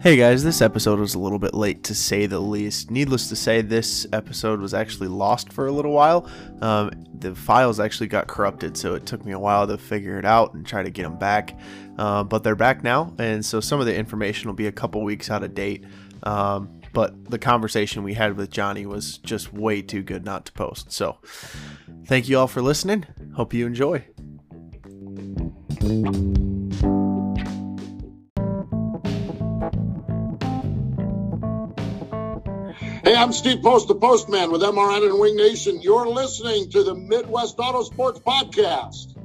Hey guys, this episode was a little bit late to say the least. Needless to say, this episode was actually lost for a little while. Um, the files actually got corrupted, so it took me a while to figure it out and try to get them back. Uh, but they're back now, and so some of the information will be a couple weeks out of date. Um, but the conversation we had with Johnny was just way too good not to post. So, thank you all for listening. Hope you enjoy. I'm Steve Post, the Postman with MRN and Wing Nation. You're listening to the Midwest Auto Sports Podcast.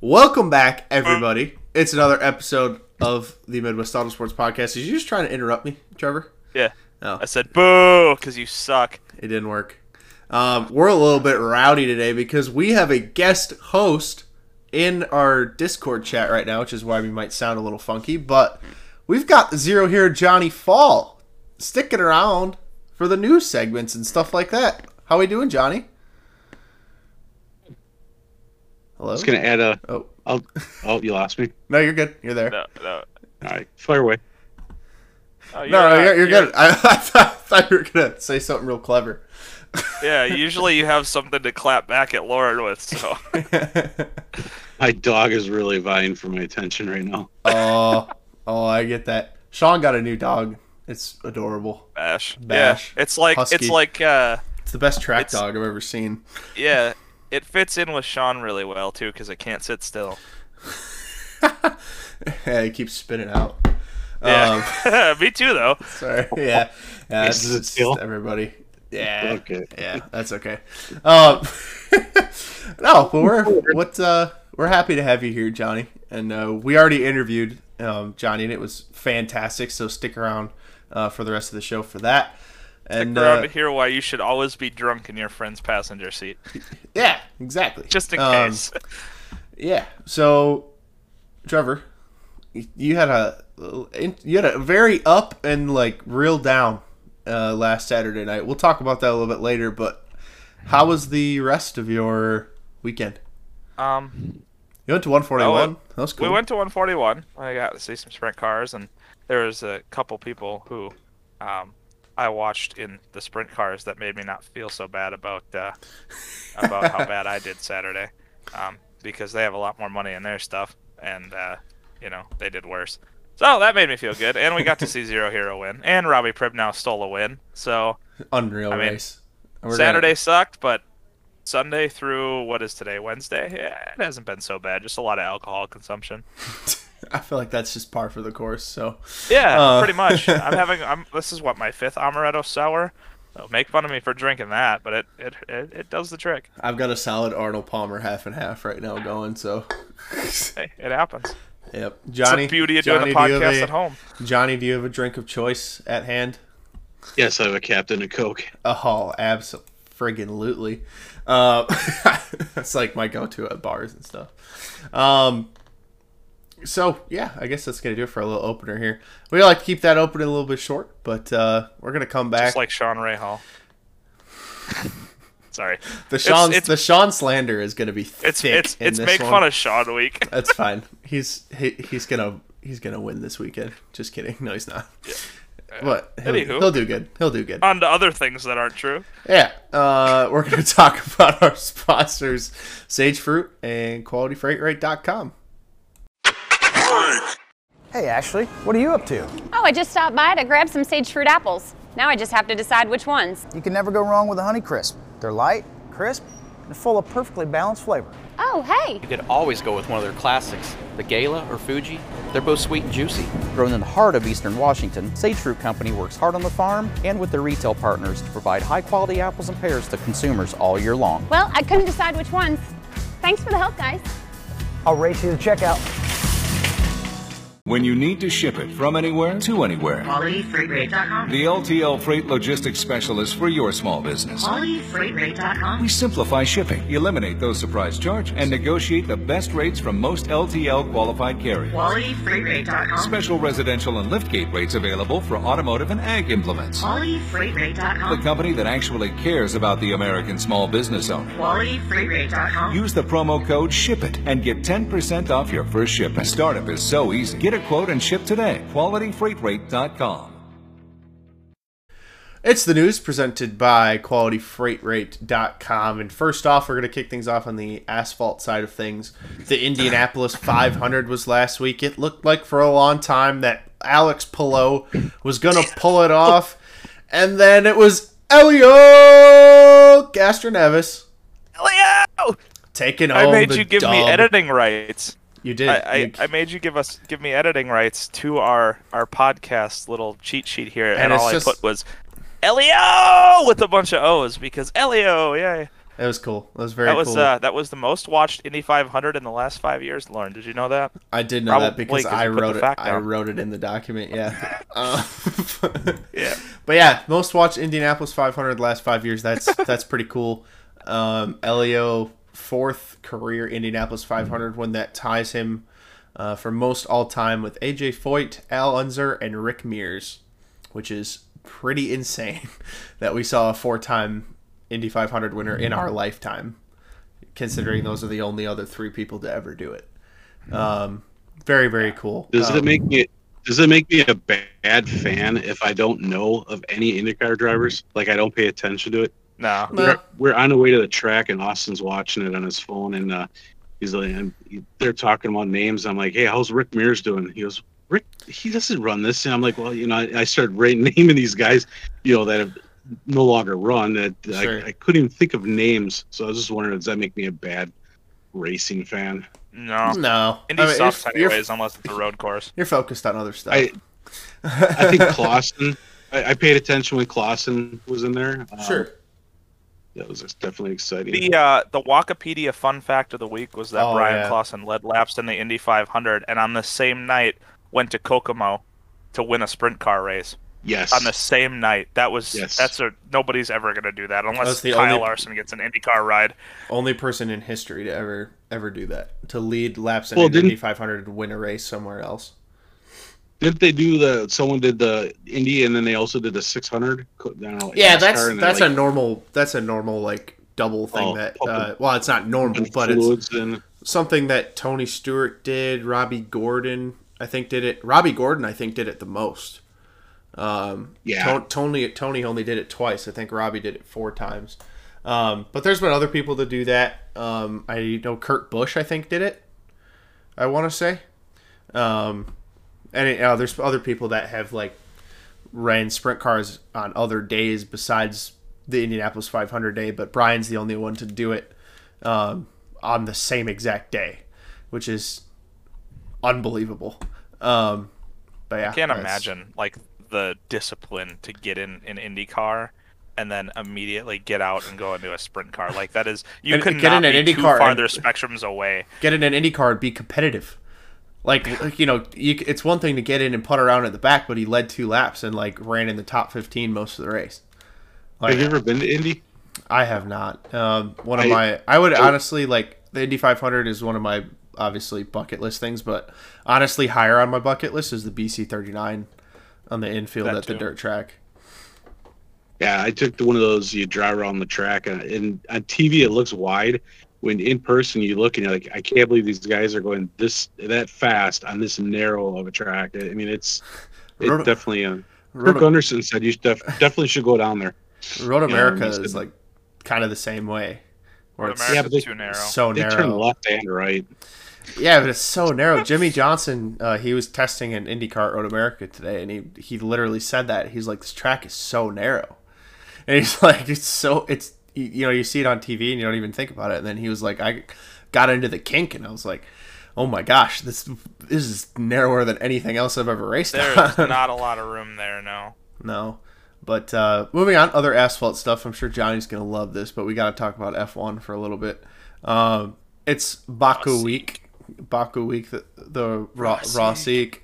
Welcome back, everybody. It's another episode of the Midwest Auto Sports Podcast. Is you just trying to interrupt me, Trevor? Yeah. Oh. I said boo because you suck. It didn't work. Um, we're a little bit rowdy today because we have a guest host in our Discord chat right now, which is why we might sound a little funky. But we've got the Zero Hero Johnny Fall sticking around for the news segments and stuff like that. How we doing, Johnny? Hello. I was gonna add a. Oh Oh, oh, you lost me. no, you're good. You're there. No, no. All right, fire away. Oh, No, no, not- you're, you're good. I, I, thought, I thought you were gonna say something real clever. Yeah, usually you have something to clap back at Lauren with. So My dog is really vying for my attention right now. oh, oh, I get that. Sean got a new dog. It's adorable. bash. Bash. Yeah, it's like Husky. it's like uh It's the best track dog I've ever seen. yeah, it fits in with Sean really well too because it can't sit still. Yeah, he keeps spinning out. Yeah, Um, me too though. sorry. Yeah. Yeah. Is It's, it it's still? everybody. Yeah. Okay. Yeah, that's okay. Um, no, but we're what uh, we're happy to have you here, Johnny. And uh, we already interviewed um, Johnny, and it was fantastic. So stick around uh, for the rest of the show for that. And Stick around uh, to hear why you should always be drunk in your friend's passenger seat, yeah, exactly. just in Um, case. Yeah. So, Trevor, you had a you had a very up and like real down uh, last Saturday night. We'll talk about that a little bit later. But how was the rest of your weekend? Um, You went to 141. Oh, uh, that was cool. We went to 141. I got to see some sprint cars, and there was a couple people who um, I watched in the sprint cars that made me not feel so bad about uh, about how bad I did Saturday, um, because they have a lot more money in their stuff, and uh, you know they did worse. So that made me feel good, and we got to see Zero Hero win, and Robbie Pribnow stole a win. So Unreal I mean, race. We're Saturday sucked, but Sunday through what is today Wednesday, yeah, it hasn't been so bad. Just a lot of alcohol consumption. I feel like that's just par for the course. So Yeah, Uh. pretty much. I'm having. I'm. This is what my fifth amaretto sour. So make fun of me for drinking that, but it it, it, it does the trick. I've got a solid Arnold Palmer half and half right now going. So Hey, it happens. yep, It's Johnny. the beauty of Johnny, doing a do you have podcast a- at home. Johnny, do you have a drink of choice at hand? Yes, I have a captain of Coke. Oh, absolutely. Uh, that's like my go-to at bars and stuff. Um, so yeah, I guess that's gonna do it for a little opener here. We like to keep that opening a little bit short, but uh, we're gonna come back. Just like Sean Ray Hall. Sorry, the Sean, it's- the Sean slander is gonna be it's thick it's it's make one. fun of Sean week. That's fine. He's he, he's gonna he's gonna win this weekend. Just kidding. No, he's not. But he'll, Anywho. he'll do good. He'll do good. On to other things that aren't true. Yeah, uh, we're going to talk about our sponsors, Sage Fruit and QualityFreightRate.com. Hey Ashley, what are you up to? Oh, I just stopped by to grab some sage fruit apples. Now I just have to decide which ones. You can never go wrong with a Honey Crisp. They're light, crisp, and full of perfectly balanced flavor. Oh, hey. You could always go with one of their classics, the Gala or Fuji. They're both sweet and juicy. Grown in the heart of eastern Washington, Sage Fruit Company works hard on the farm and with their retail partners to provide high quality apples and pears to consumers all year long. Well, I couldn't decide which ones. Thanks for the help, guys. I'll race you to checkout. When you need to ship it from anywhere to anywhere. QualityFreightRate.com. The LTL Freight Logistics Specialist for your small business. QualityFreightRate.com. We simplify shipping, eliminate those surprise charges, and negotiate the best rates from most LTL qualified carriers. QualityFreightRate.com. Special residential and liftgate rates available for automotive and ag implements. QualityFreightRate.com. The company that actually cares about the American small business owner. QualityFreightRate.com. Use the promo code SHIPIT and get 10% off your first shipment. Startup is so easy. Get a quote and ship today. QualityFreightRate.com. It's the news presented by QualityFreightRate.com. And first off, we're going to kick things off on the asphalt side of things. The Indianapolis 500 was last week. It looked like for a long time that Alex Palou was going to pull it off. And then it was Elio Castroneves Elio! taking I made the you give me editing rights. You did. I, I, You- I made you give us give me editing rights to our our podcast little cheat sheet here, and, And all just- I put was Elio with a bunch of O's because Elio, yay! It was cool. It was very that was cool. uh, that was the most watched Indy 500 in the last five years. Lauren, did you know that? I did know that because I you put the wrote it. I down. wrote it in the document. Yeah. Um, Yeah. But yeah, most watched Indianapolis 500 the last five years. That's that's pretty cool. Um, Elio fourth career Indianapolis 500 one that ties him uh, for most all time with AJ Foyt, Al Unser, and Rick Mears, which is pretty insane that we saw a four time Indy 500 winner in our lifetime, considering those are the only other three people to ever do it. Um, very very cool. Does Um, it make me does it make me a bad fan if I don't know of any IndyCar drivers? Like I don't pay attention to it. No. We're, we're on the way to the track and Austin's watching it on his phone and uh, he's like, and they're talking about names. I'm like, hey, how's Rick Mears doing? He goes, Rick, he doesn't run this. And I'm like, well, you know, I, I started writing, naming these guys, you know, that have no longer run. That Sure. I, I couldn't even think of names. So I was just wondering, does that make me a bad racing fan? No. No. Indy I mean, sucks you're- you're- anyways, unless it's a road course. You're focused on other stuff. I I think Clauson. I, I paid attention when Clauson was in there. Um, Sure. That was definitely exciting. The uh, the Wikipedia fun fact of the week was that Oh, Bryan yeah. Clauson led laps in the Indy 500, and on the same night went to Kokomo to win a sprint car race. yes. On the same night, that was Yes. that's a nobody's ever gonna do that unless the Kyle only- Larson gets an IndyCar ride. Only person in history to ever ever do that. To lead laps in Well, an Indy 500 and win a race somewhere else. Didn't they do the? Someone did the Indy, and then they also did the 600. Co- I don't know, Yeah, NASCAR, that's that's like, a normal that's a normal like double thing Oh, that uh, well it's not normal but it's and something that Tony Stewart did. Robby Gordon I think did it. Robby Gordon I think did it the most. Um, Yeah. To- Tony Tony only did it twice. I think Robby did it four times. Um, but there's been other people to do that. Um, I know Kurt Busch I think did it. I want to say. Um, and it, uh, there's other people that have like ran sprint cars on other days besides the Indianapolis 500 day, but Bryan's the only one to do it um, on the same exact day, which is unbelievable. Um, but yeah, I can't imagine like the discipline to get in an IndyCar and then immediately get out and go into a sprint car. Like that is you could get not in an be Indy too car and- farther spectrums away. get in an Indy car and be competitive. Like, like, you know, you, it's one thing to get in and put around at the back, but he led two laps and like ran in the top 15 most of the race. Like, have you ever been to Indy? I have not. Um, one of I- my, I would so- honestly like the Indy 500 is one of my obviously bucket list things, but honestly, higher on my bucket list is the BC 39 on the infield That at the dirt track. Yeah, I took one of those. You drive around the track, and, and on TV it looks wide. When in person you look and you're like, I can't believe these guys are going this that fast on this narrow of a track. I mean, it's it Road- definitely. Uh, Road- Kirk Gunderson said you def- definitely should go down there. Road America he said- is like kind of the same way. Where Road it's America's Yeah, but they- too narrow. so They narrow. turn left and right. Yeah, but it's so narrow. Jimmie Johnson, uh, he was testing an IndyCar at Road America today, and he he literally said that he's like, this track is so narrow, and he's like, it's so it's you know you see it on TV and you don't even think about it, and then he was like, I got into the kink, and I was like, oh my gosh, this this is narrower than anything else I've ever raced There's not a lot of room there, no. no. But uh, moving on, other asphalt stuff. I'm sure Johnny's gonna love this, but we got to talk about F1 for a little bit. Um, it's Baku week, Baku week, the, the Ra- Rossiek.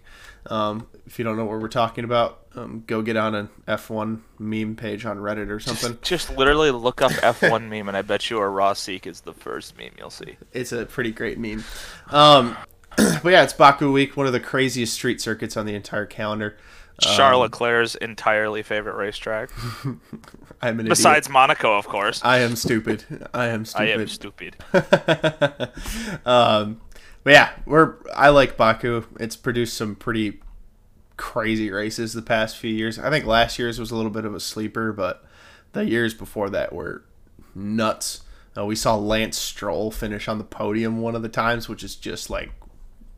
Um, if you don't know what we're talking about, um, go get on an F1 meme page on Reddit or something. Just literally look up F1 meme, and I bet you a raw seek is the first meme you'll see. It's a pretty great meme. Um, but yeah, it's Baku Week, one of the craziest street circuits on the entire calendar. Charles Um, Leclerc's entirely favorite racetrack. I'm an Besides idiot. Monaco, of course. I am stupid. I am stupid. I am stupid. um, but yeah, we're I like Baku. It's produced some pretty crazy races the past few years. I think last year's was a little bit of a sleeper, but the years before that were nuts. Uh, we saw Lance Stroll finish on the podium one of the times, which is just like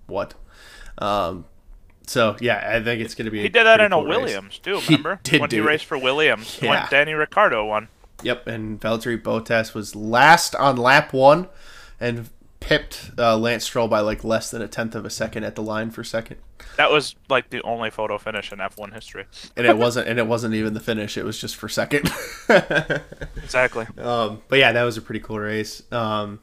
what. Um, so yeah, I think it's going to be. He did that in a cool race. Williams too. He Remember did when he it. raced for Williams? Yeah. When Danny Ricciardo won. Yep, and Valtteri Bottas was last on lap one, and pipped uh, Lance Stroll by like less than a tenth of a second at the line for second. That was like the only photo finish in F1 history. And it wasn't, and it wasn't even the finish. It was just for second. Exactly. Um, but yeah, that was a pretty cool race. Um,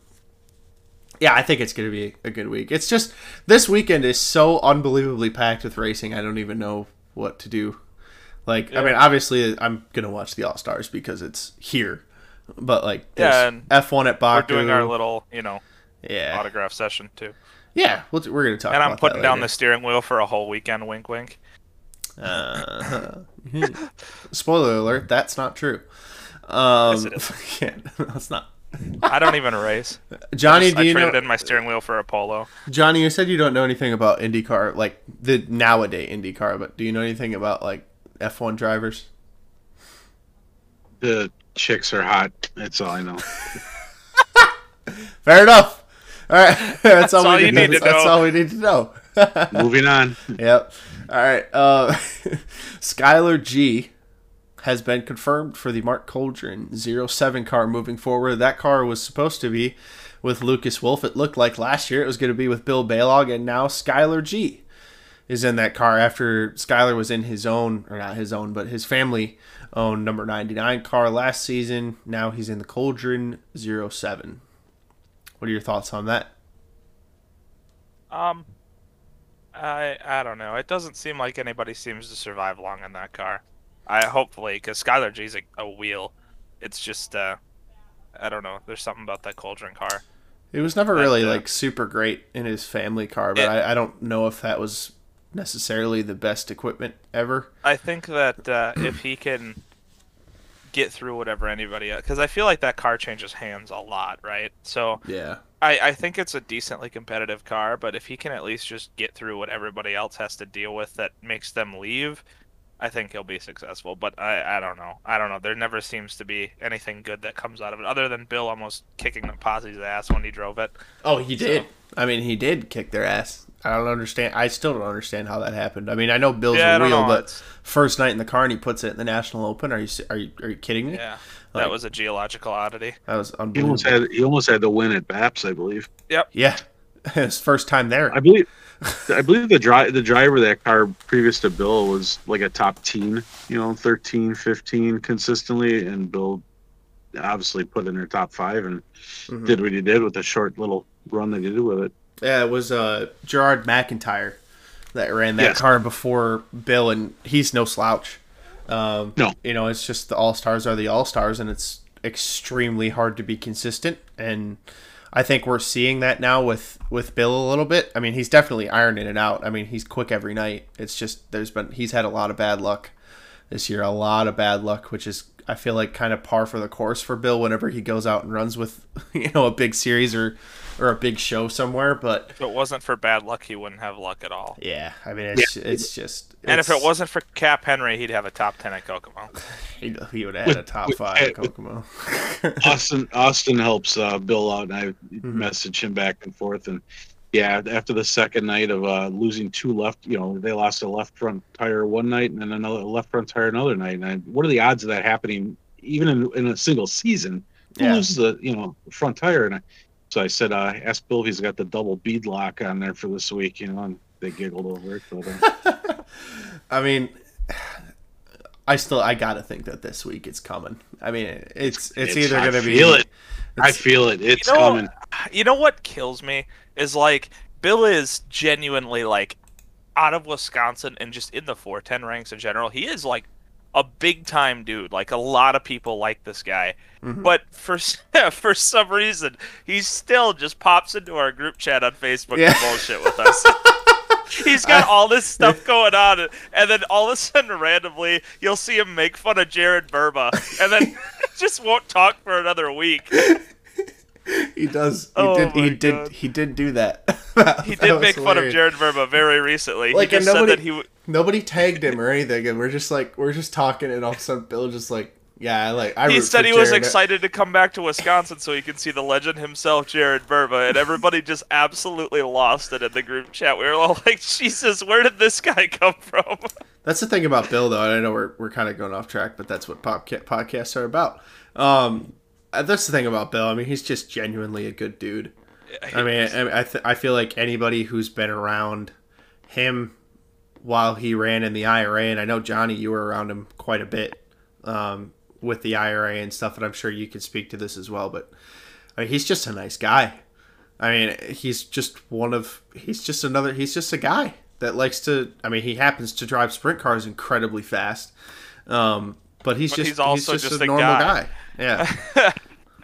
yeah, I think it's going to be a good week. It's just this weekend is so unbelievably packed with racing. I don't even know what to do. Like, I mean, obviously, I'm gonna watch the All Stars because it's here. But like, Yeah, there's and F1 at Baku. We're doing our little, you know, Yeah. autograph session too. Yeah, we'll, we're gonna talk. and I'm putting that down the steering wheel for a whole weekend. Wink, wink. Uh, spoiler alert: that's not true. Um, Yes, it is. yeah, that's not. I don't even race. Johnny, I, just- do I traded know- in my steering wheel for a Polo. Johnny, you said you don't know anything about IndyCar, like the nowadays IndyCar, but do you know anything about like F1 drivers? The chicks are hot. That's all I know. Fair enough. All right, that's, all, all we need. need to that's know. all we need to know. Moving on. Yep. All right. Uh, Skylar Gee has been confirmed for the Mark Coldren 07 car moving forward. That car was supposed to be with Lucas Wolfe. It looked like last year it was going to be with Bill Balog, and now Skylar Gee is in that car after Skylar was in his own, or not his own, but his family owned number 99 car last season. Now he's in the Coldren 07. What are your thoughts on that? Um, I I don't know. It doesn't seem like anybody seems to survive long in that car. I hopefully because Skylar Gee's a, a wheel. It's just uh, I don't know. There's something about that Coldren car. It was never really uh, like super great in his family car, but I, I don't know if that was necessarily the best equipment ever. I think that uh, if he can get through whatever anybody because I feel like that car changes hands a lot, right? So Yeah. I, I think it's a decently competitive car, but if he can at least just get through what everybody else has to deal with that makes them leave, I think he'll be successful. But I, I don't know. I don't know. There never seems to be anything good that comes out of it, other than Bill almost kicking the posse's ass when he drove it. Oh, he did. I mean, he did kick their ass. I don't understand. I still don't understand how that happened. I mean, I know Bill's Yeah, I a don't wheel, know. but It's- first night in the car and he puts it in the National Open. Are you are you are you kidding me? Yeah, Like, that was a geological oddity. that was He unbelievable. almost had he almost had to win at Baps, I believe. Yep. yeah, his first time there. I believe I believe the dri- the driver of that car previous to Bill was like a top teen, you know, 13, 15 consistently and Bill obviously put in their top 5 and Mhm. did what he did with a short little run that he did with it. Yeah, it was uh, Gerard McIntyre that ran that Yes. car before Bill, and he's no slouch. Um, No. you know, it's just the All Stars are the All Stars, and it's extremely hard to be consistent. And I think we're seeing that now with with Bill a little bit. I mean, he's definitely ironing it out. I mean, he's quick every night. It's just there's been he's had a lot of bad luck this year, a lot of bad luck, which is I feel like kind of par for the course for Bill whenever he goes out and runs with you know a big series or or a big show somewhere. But If it wasn't for bad luck, he wouldn't have luck at all. yeah, I mean it's it's just And if it wasn't for Cap Henry, he'd have a top ten at Kokomo. he, he would have had a top five at Kokomo. Austin Austin helps uh, Bill out, and I Mm-hmm. message him back and forth. And yeah, after the second night of uh, losing two left, you know, they lost a left front tire one night and then another left front tire another night. And I, what are the odds of that happening, even in, in a single season? Who Yeah. loses the you know front tire? And I, so I said, uh, ask Bill if he's got the double bead lock on there for this week. You know, and they giggled over it. But, uh, I mean, I still I gotta think that this week it's coming. I mean, it's it's, It's- either I gonna be feel it. I feel it. It's you know, coming. You know what kills me is like Bill is genuinely like out of Wisconsin and just in the 410 ranks in general, he is like a big time dude. Like a lot of people like this guy, Mhm. but for for some reason, he still just pops into our group chat on Facebook Yeah. and bullshit with us. He's got all this stuff going on, and then all of a sudden, randomly, you'll see him make fun of Jared Burba, and then just won't talk for another week. He does. He Oh did. He my did. He did do that. He did was make fun of. Jared Verba very recently. Like, he just nobody, said that he. w- nobody tagged him or anything, and we're just like, we're just talking, and all of a sudden, Bill just like, yeah, I like. I He said he was excited to come back to Wisconsin so he could see the legend himself, Jared Verba, and everybody just absolutely lost it in the group chat. We were all like, "Jesus, where did this guy come from?" That's the thing about Bill, though. and I know we're, we're kind of going off track, but that's what podca- podcasts are about. Um, that's the thing about Bill. I mean, he's just genuinely a good dude. I mean, I I, th- I feel like anybody who's been around him while he ran in the IRA, and I know Johnny, you were around him quite a bit um, with the IRA and stuff, and I'm sure you could speak to this as well. But I mean, he's just a nice guy. I mean, he's just one of he's just another he's just a guy that likes to. I mean, he happens to drive sprint cars incredibly fast, um, but he's But just he's also he's just, just a normal guy. guy. Yeah.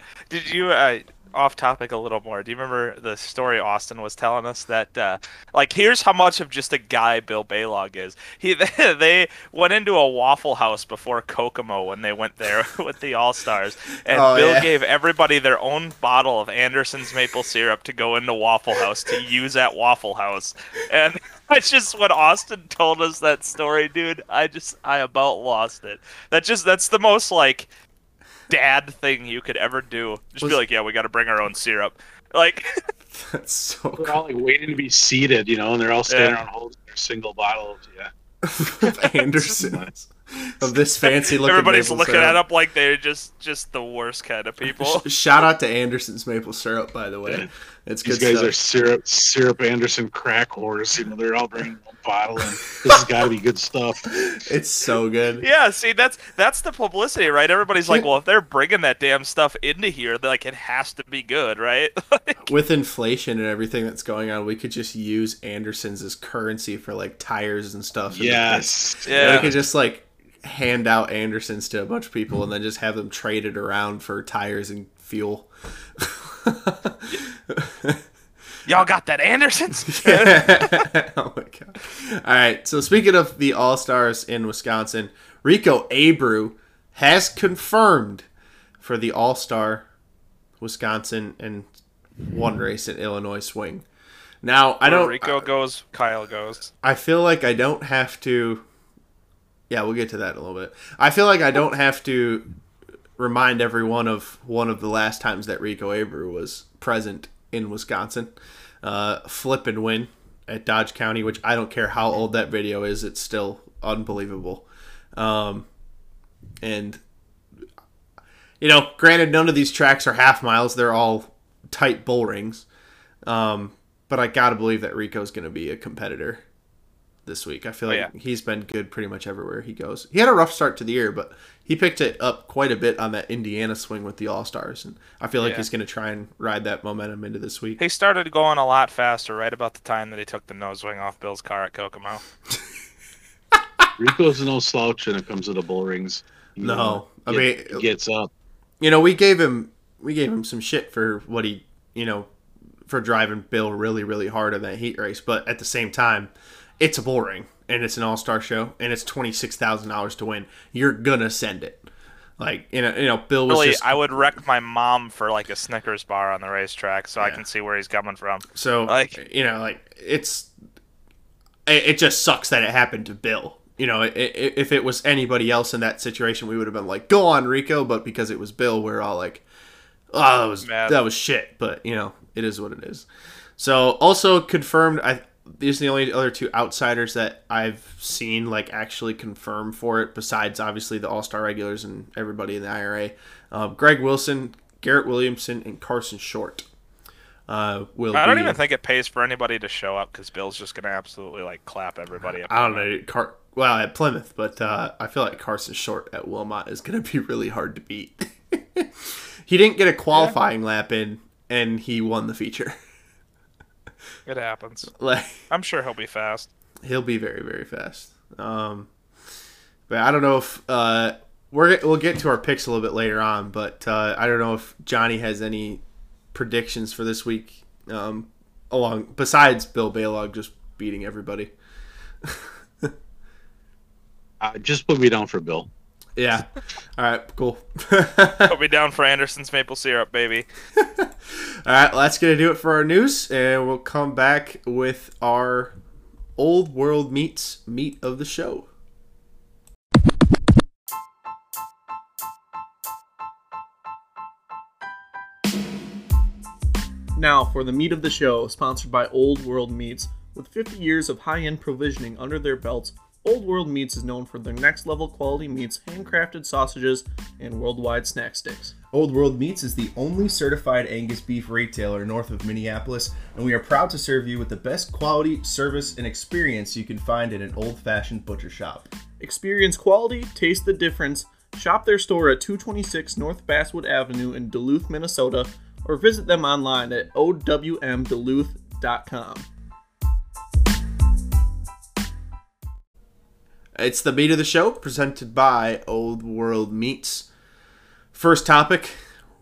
Did you uh, off topic a little more? Do you remember the story Austin was telling us that uh, like here's how much of just a guy Bill Balog is. He they went into a Waffle House before Kokomo when they went there with the All Stars, and Oh, Bill yeah. gave everybody their own bottle of Anderson's maple syrup to go into Waffle House to use at Waffle House, and. That's just when Austin told us that story, dude. I just I about lost it. That just that's the most like dad thing you could ever do. Just Was- be like, yeah, we got to bring our own syrup. Like, That's so They're all like waiting to be seated, you know, and they're all standing Yeah. around holding their single bottles. Yeah. of Anderson's of this fancy looking. everybody's maple looking syrup. at up like they're just just the worst kind of people. Shout out to Anderson's maple syrup, by the way. Yeah. It's These good guys stuff. are syrup, syrup Anderson crack whores. You know, they're all bringing a bottle, and this has got to be good stuff. It's so good. Yeah, see, that's that's the publicity, right? Everybody's like, well, if they're bringing that damn stuff into here, they're like, it has to be good, right? With inflation and everything that's going on, we could just use Anderson's as currency for like tires and stuff. in the Yes. place. Yeah. We could just like hand out Anderson's to a bunch of people and then just have them traded around for tires and fuel. Y'all got that Anderson's? oh my god! All right. So speaking of the All Stars in Wisconsin, Rico Abreu has confirmed for the All Star Wisconsin and one race in Illinois swing. Now I don't. Rico goes, Kyle goes. I feel like I don't have to. Yeah, we'll get to that in a little bit. I feel like I don't have to remind everyone of one of the last times that Rico Abreu was present in Wisconsin. Uh, flip and win at Dodge County, which I don't care how old that video is, it's still unbelievable. Um, and you know, granted, none of these tracks are half miles; they're all tight bull rings. Um, but I gotta believe that Rico's gonna be a competitor this week. I feel Oh, like yeah. he's been good pretty much everywhere he goes. He had a rough start to the year, but he picked it up quite a bit on that Indiana swing with the All Stars, and I feel like Yeah. he's gonna try and ride that momentum into this week. He started going a lot faster right about the time that he took the nose wing off Bill's car at Kokomo. Rico's no slouch when it comes to the bull rings. You No, know, I get- mean- he gets up. you know, we gave him we gave him some shit for what he, you know, for driving Bill really really hard in that heat race, but at the same time, it's a bull ring and it's an all star show and it's twenty six thousand dollars to win. You're gonna send it. Like you know, you know, Bill was Really, just I would wreck my mom for like a Snickers bar on the racetrack, so I can see where he's coming from. so like- you know, like it's it, it just sucks that it happened to Bill. You know, i i if it was anybody else in that situation, we would have been like, "Go on, Rico," but because it was Bill, we're all like, "Oh, that was Mad. that was shit." But you know, it is what it is. So also confirmed. I these are the only other two outsiders that I've seen like actually confirm for it. Besides, obviously the All Star regulars and everybody in the IRA. Um, Greg Wilson, Garrett Williamson, and Carson Short. Uh, will I don't be- even think it pays for anybody to show up because Bill's just gonna absolutely like clap everybody up. I don't know. Car- well, at Plymouth, but uh, I feel like Carson Short at Wilmot is going to be really hard to beat. he didn't get a qualifying lap in, and he won the feature. It happens. like, I'm sure he'll be fast. He'll be very very fast. Um, but I don't know if uh, we're we'll get to our picks a little bit later on. But uh, I don't know if Johnny has any predictions for this week. Um, along besides Bill Balog just beating everybody. Uh, just put me down for Bill. Yeah. All right. Cool. Put me down for Anderson's maple syrup, baby. All right, well, that's gonna do it for our news, and we'll come back with our old world meets meat of the show. Now for the meat of the show, sponsored by Old World Meats. With 50 years of high end provisioning under their belts, Old World Meats is known for their next level quality meats, handcrafted sausages, and worldwide snack sticks. Old World Meats is the only certified Angus beef retailer north of Minneapolis, and we are proud to serve you with the best quality, service, and experience you can find in an old fashioned butcher shop. Experience quality, taste the difference. Shop their store at 226 North Basswood Avenue in Duluth, Minnesota, or visit them online at owmduluth.com. It's the meat of the show, presented by Old World Meats. First topic: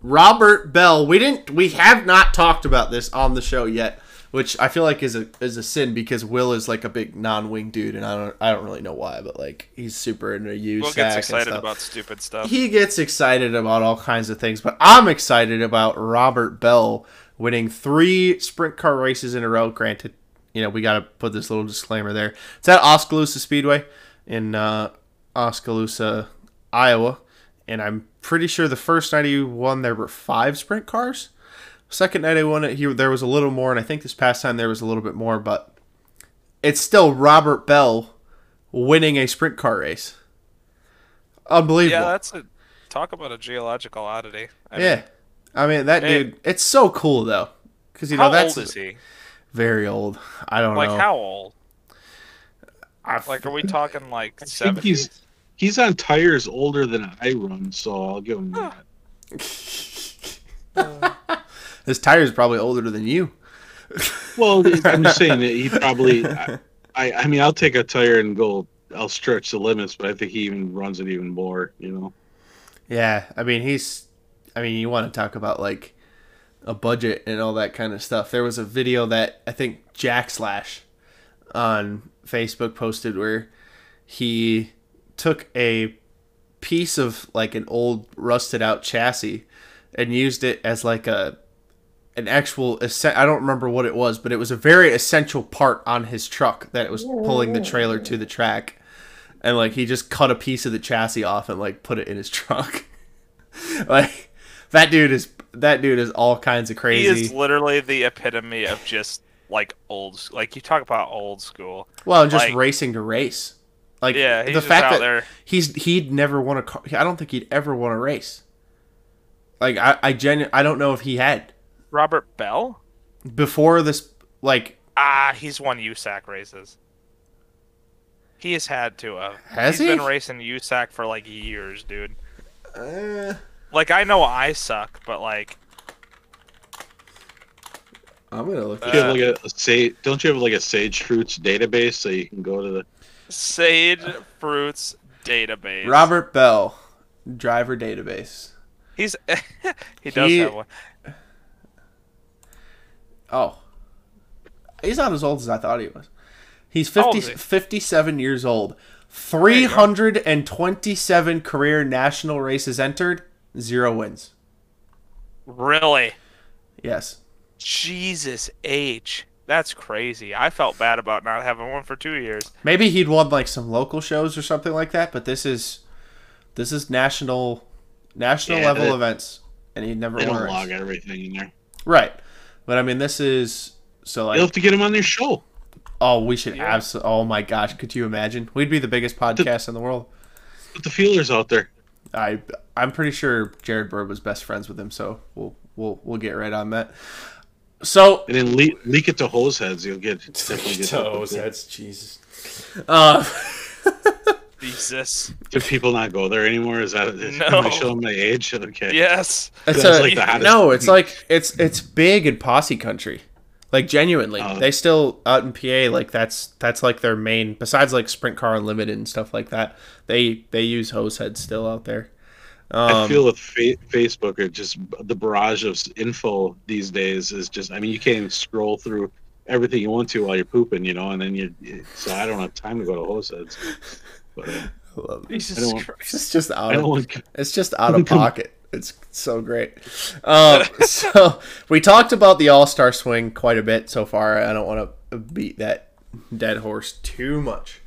Robert Bell. We didn't. We have not talked about this on the show yet, which I feel like is a is a sin because Will is like a big non-wing dude, and I don't I don't really know why, but like he's super into you. Will gets excited about stupid stuff. He gets excited about all kinds of things, but I'm excited about Robert Bell winning three sprint car races in a row. Granted, you know we got to put this little disclaimer there. It's at Oskaloosa Speedway in uh, Oskaloosa, Iowa, and I'm pretty sure the first night he won there were five sprint cars. Second night I won it, he there was a little more, and I think this past time there was a little bit more, but it's still Robert Bell winning a sprint car race. Unbelievable. Yeah, that's a talk about a geological oddity. I yeah, mean, I mean that dude. It's so cool though, because you know how that's old is he? very old. I don't Like know. Like how old? Like, are we talking like seven? he's he's on tires older than I run, so I'll give him that. His tire's probably older than you. Well, I'm just saying that he probably. I, I I mean, I'll take a tire and go. I'll stretch the limits, but I think he even runs it even more. You know. Yeah, I mean he's. I mean you want to talk about like a budget and all that kind of stuff. There was a video that I think Jack Slash on Facebook posted where he took a piece of like an old rusted out chassis and used it as like a an actual I don't remember what it was, but it was a very essential part on his truck that it was pulling the trailer to the track. And like he just cut a piece of the chassis off and like put it in his truck. like that dude is that dude is all kinds of crazy. He is literally the epitome of just like old. Like you talk about old school. well, just like, racing to race. Like Yeah, the fact that there. he's he'd never won a car. I don't think he'd ever won a race. Like I I genu- I don't know if he had Robert Bell. before this. Like Ah, he's won USAC races. He has had to have. Has He's he? been racing USAC for like years, dude. Uh, Like I know I suck, but like I'm gonna look. You have like a, a sage. Don't you have like a sage fruits database so you can go to the Sage Fruits database. Robert Bell, driver database. He's he does He- have one. Oh, he's not as old as I thought he was. He's How 50, he? 57 years old. 327 career national races entered, zero wins. Really? Yes. Jesus H. That's crazy. I felt bad about not having one for two years. Maybe he'd won like some local shows or something like that, but this is this is national national Yeah, level they- events, and he never they won don't a race. log everything in there. Right, but I mean, this is so like You'll have to get him on their show. oh, we should absolutely. Oh my gosh, could you imagine? We'd be the biggest podcast in the world. Put the feelers out there. I I'm pretty sure Jared Bird was best friends with him, so we'll we'll we'll get right on that. So And then leak, leak it to hose heads. You'll get definitely get Toes, that's Jesus. Uh, Jesus. Do people not go there anymore? Is that is No. am I showing my age? Okay. Yes. it's a, like the hottest- no, it's like it's it's big in posse country. Like genuinely, Uh, they still out in PA like that's that's like their main. Besides like Sprint Car Unlimited and stuff like that, they they use hose heads still out there. I Um, feel with fa- Facebook or just the barrage of info these days is just. I mean, you can't even scroll through everything you want to while you're pooping, you know, and then you. So I don't have time to go to hose heads. But uh, I love it. Jesus I want- Christ. It's just out of want. it's just out of pocket. It's so great. Um, so we talked about the All Star Swing quite a bit so far. I don't want to beat that dead horse too much,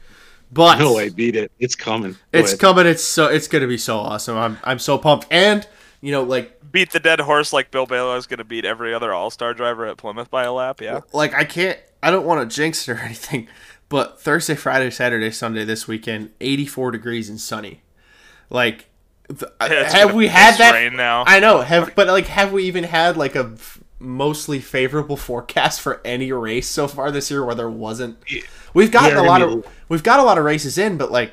but No way, beat it. It's coming. Go it's ahead. coming. It's so it's gonna be so awesome. I'm I'm so pumped. And you know, like Beat the dead horse like Bill Balog is going to beat every other All Star driver at Plymouth by a lap. Yeah. like I can't. I don't want to jinx it or anything, but Thursday, Friday, Saturday, Sunday this weekend, 84 degrees and sunny. Like, th- it's have we had that? rain now. I know. Have but like, have we even had like a f- mostly favorable forecast for any race so far this year where there wasn't? We've gotten Yeah, a lot I mean- of we've got a lot of races in, but like.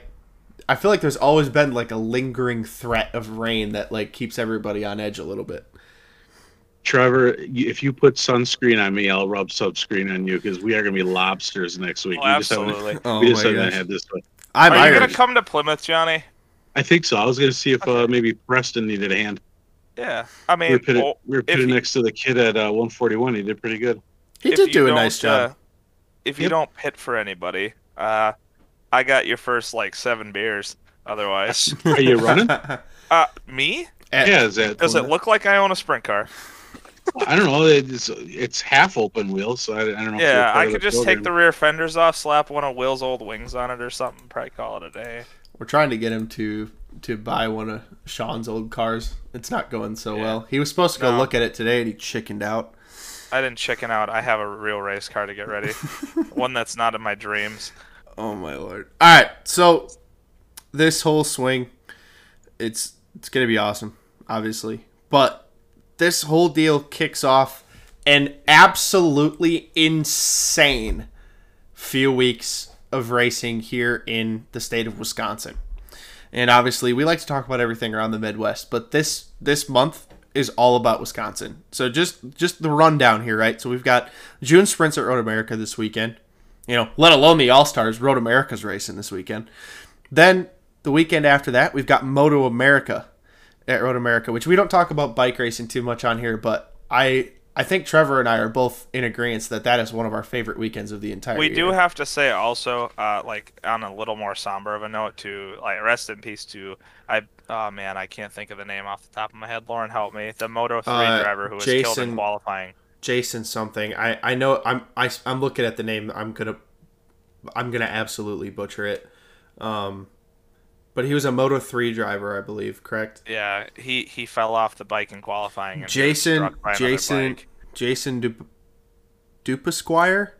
I feel like there's always been like a lingering threat of rain that like keeps everybody on edge a little bit. Trevor, if you put sunscreen on me, I'll rub sunscreen on you because we are going to be lobsters next week. Oh, we just haven't, absolutely. Oh we just haven't had this one. I'm Are you going to come to Plymouth, Johnny? I think so. I was going to see if uh, maybe Preston needed a hand. Yeah. I We mean, were pitted, well, we were if pitted you- next to the kid at uh, 141. He did pretty good. He did do a nice job. uh, if you Yep. don't pit for anybody, uh, I got your first like seven beers. Otherwise, Are you running? uh, me? At- yeah, is that? Does it look like I own a sprint car? I don't know. It's, it's half open wheel, so I, I don't know. Yeah, you're I could the just take the rear fenders off, slap one of Will's old wings on it or something. Probably call it a day. We're trying to get him to to buy one of Sean's old cars. It's not going so Yeah. well. He was supposed to go No. look at it today and he chickened out. I didn't chicken out. I have a real race car to get ready. one that's not in my dreams. Oh my lord. All right, so this whole swing it's it's going to be awesome, obviously. But this whole deal kicks off an absolutely insane few weeks of racing here in the state of Wisconsin. And obviously, we like to talk about everything around the Midwest, but this this month is all about Wisconsin. So just just the rundown here, right? So we've got June sprints at Road America this weekend. You know, let alone the All Stars, Road America's racing this weekend. Then the weekend after that, we've got Moto America at Road America, which we don't talk about bike racing too much on here, but I I think Trevor and I are both in agreement that that is one of our favorite weekends of the entire We year. do have to say also, uh, like on a little more somber of a note, to like rest in peace to I. Oh man, I can't think of the name off the top of my head. Lauren, help me. The Moto three Uh, driver who was killed Jason- in qualifying. Jason something. I I know I'm I, I'm looking at the name. I'm gonna I'm gonna absolutely butcher it. Um, but he was a Moto three driver, I believe. Correct. Yeah, he he fell off the bike in qualifying. Jason struck by another Jason. Jason Dup- Dupasquier.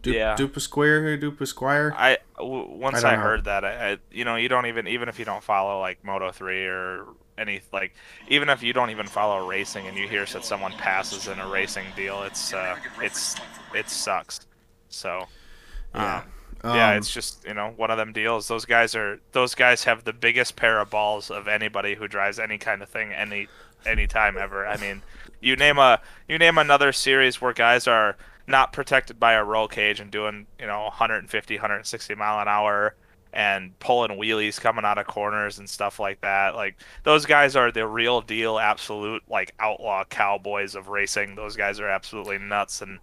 Du- Yeah. Dupasquier Dupasquier. I w- once I I, heard that, I, I you know you don't even even if you don't follow like Moto three or any like even if you don't even follow racing and you hear that someone passes in a racing deal, it's uh it's it sucks. So Yeah. um, yeah, Um, it's just you know one of them deals. Those guys are those guys have the biggest pair of balls of anybody who drives any kind of thing any any time ever. I mean, you name a you name another series where guys are not protected by a roll cage and doing you know 150 160 mile an hour and pulling wheelies coming out of corners and stuff like that like those guys are the real deal absolute like outlaw cowboys of racing those guys are absolutely nuts and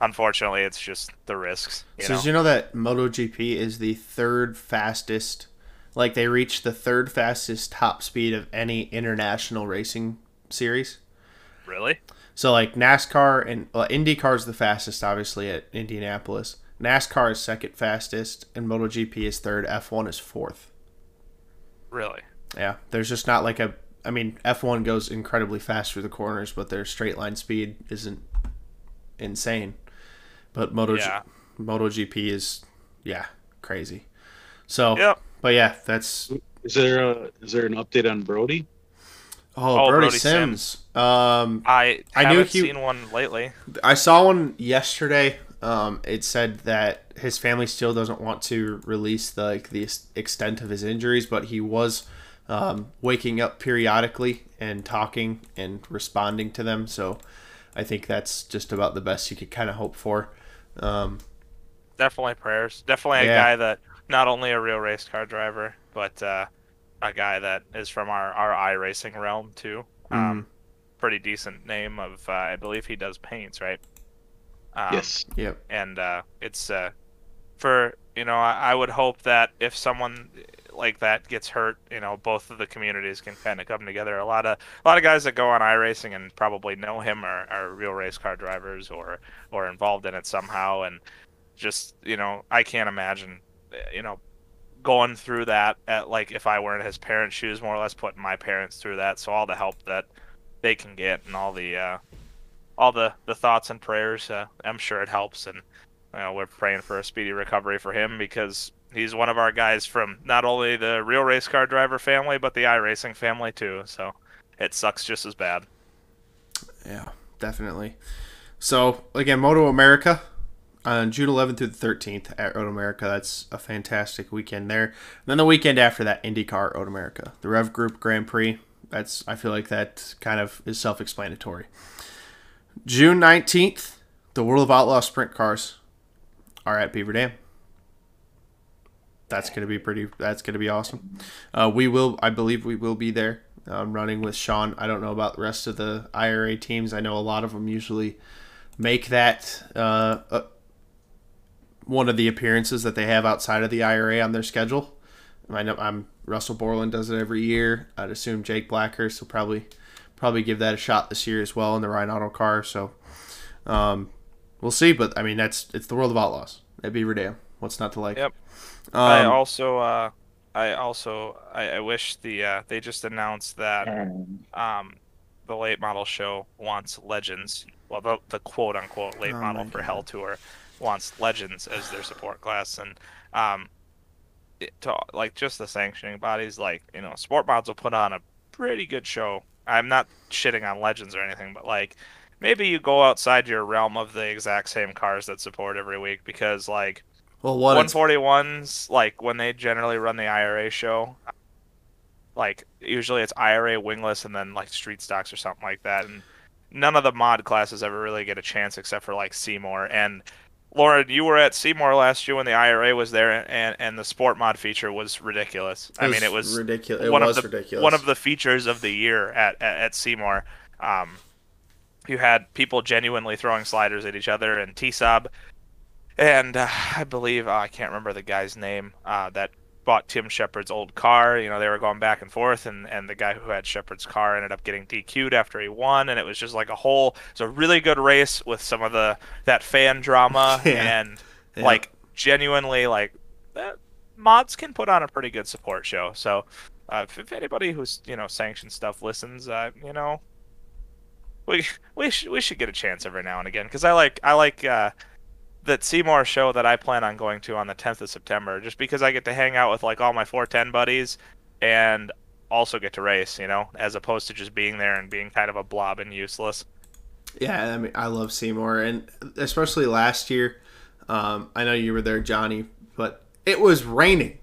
unfortunately it's just the risks you so know? did you know that MotoGP is the third fastest? Like they reached the third fastest top speed of any international racing series. really So like NASCAR and well, IndyCar is the fastest, obviously at Indianapolis. NASCAR is second fastest, and MotoGP is third. F1 is fourth. really Yeah, there's just not like a. I mean, F1 goes incredibly fast through the corners, but their straight line speed isn't insane. But Moto Yeah. MotoGP is yeah crazy. So Yep. but yeah, that's Is there a is there an update on Brody? oh, Oh, Brody, Brody Sims. Um, i I haven't knew he- seen one lately I saw one yesterday. Um, it said that his family still doesn't want to release the like the extent of his injuries, but he was um, waking up periodically and talking and responding to them. So I think that's just about the best you could kind of hope for. Um, Definitely prayers. Definitely a guy that not only a real race car driver, but uh, a guy that is from our our iRacing realm too. Mm-hmm. Um, pretty decent name of uh, I believe he does paints, right? Um, Yes. Yep. And uh, it's uh, for you know I, I would hope that if someone like that gets hurt, you know both of the communities can kind of come together. A lot of a lot of guys that go on iRacing and probably know him are, are real race car drivers or or involved in it somehow, and just you know I can't imagine uh, you know going through that at like if I were in his parents' shoes, more or less putting my parents through that. So all the help that they can get and all the uh, all the the thoughts and prayers, uh, I'm sure it helps. And you know, we're praying for a speedy recovery for him because he's one of our guys from not only the real race car driver family but the iRacing family too. So it sucks just as bad. Yeah, definitely. So again, MotoAmerica on June 11th through the 13th at Road America. That's a fantastic weekend there. And then the weekend after that, IndyCar Road America, the Rev Group Grand Prix. That's I feel like that kind of is self-explanatory. June 19th, the World of Outlaw Sprint Cars are at Beaver Dam. That's gonna be pretty. That's gonna be awesome. Uh, we will, I believe, we will be there. Um, running with Sean. I don't know about the rest of the IRA teams. I know a lot of them usually make that uh, uh, one of the appearances that they have outside of the IRA on their schedule. I know I'm Russell Borland does it every year. I'd assume Jake Blackhurst will probably probably give that a shot this year as well in the Ryan Auto car. So um, we'll see. But I mean, that's it's the world of outlaws at Beaver Dam. What's not to like? Yep. Um, I also, uh, I also, I, I wish the uh, they just announced that um, the late model show wants legends. Well, the, the quote unquote late Oh model for God. Hell Tour wants legends as their support class, and um, it, to like just the sanctioning bodies, like you know, sport mods will put on a pretty good show. I'm not shitting on legends or anything, but like maybe you go outside your realm of the exact same cars that support every week because like Well, one, it's- 141s like when they generally run the IRA show like usually it's IRA wingless and then like street stocks or something like that and none of the mod classes ever really get a chance except for like Seymour and Lauren you were at Seymour last year when the IRA was there and and the sport mod feature was ridiculous I mean it was was ridiculous. It one was of the ridiculous. one of the features of the year at at, at Seymour um you had people genuinely throwing sliders at each other and T-Sob and uh, I believe uh, I can't remember the guy's name uh, that bought Tim Shepard's old car. You know, they were going back and forth, and, and the guy who had Shepard's car ended up getting DQ'd after he won, and it was just like a whole. It was a really good race with some of the that fan drama Yeah. and Yeah. like genuinely like that, mods can put on a pretty good support show. So uh, if, if anybody who's you know sanctioned stuff listens, uh, you know. We we should we should get a chance every now and again because I like I like uh, that Seymour show that I plan on going to on the 10th of September, just because I get to hang out with like all my 410 buddies and also get to race, you know, as opposed to just being there and being kind of a blob and useless. Yeah, I mean, I love Seymour, and especially last year. Um, I know you were there, Johnny, but it was raining.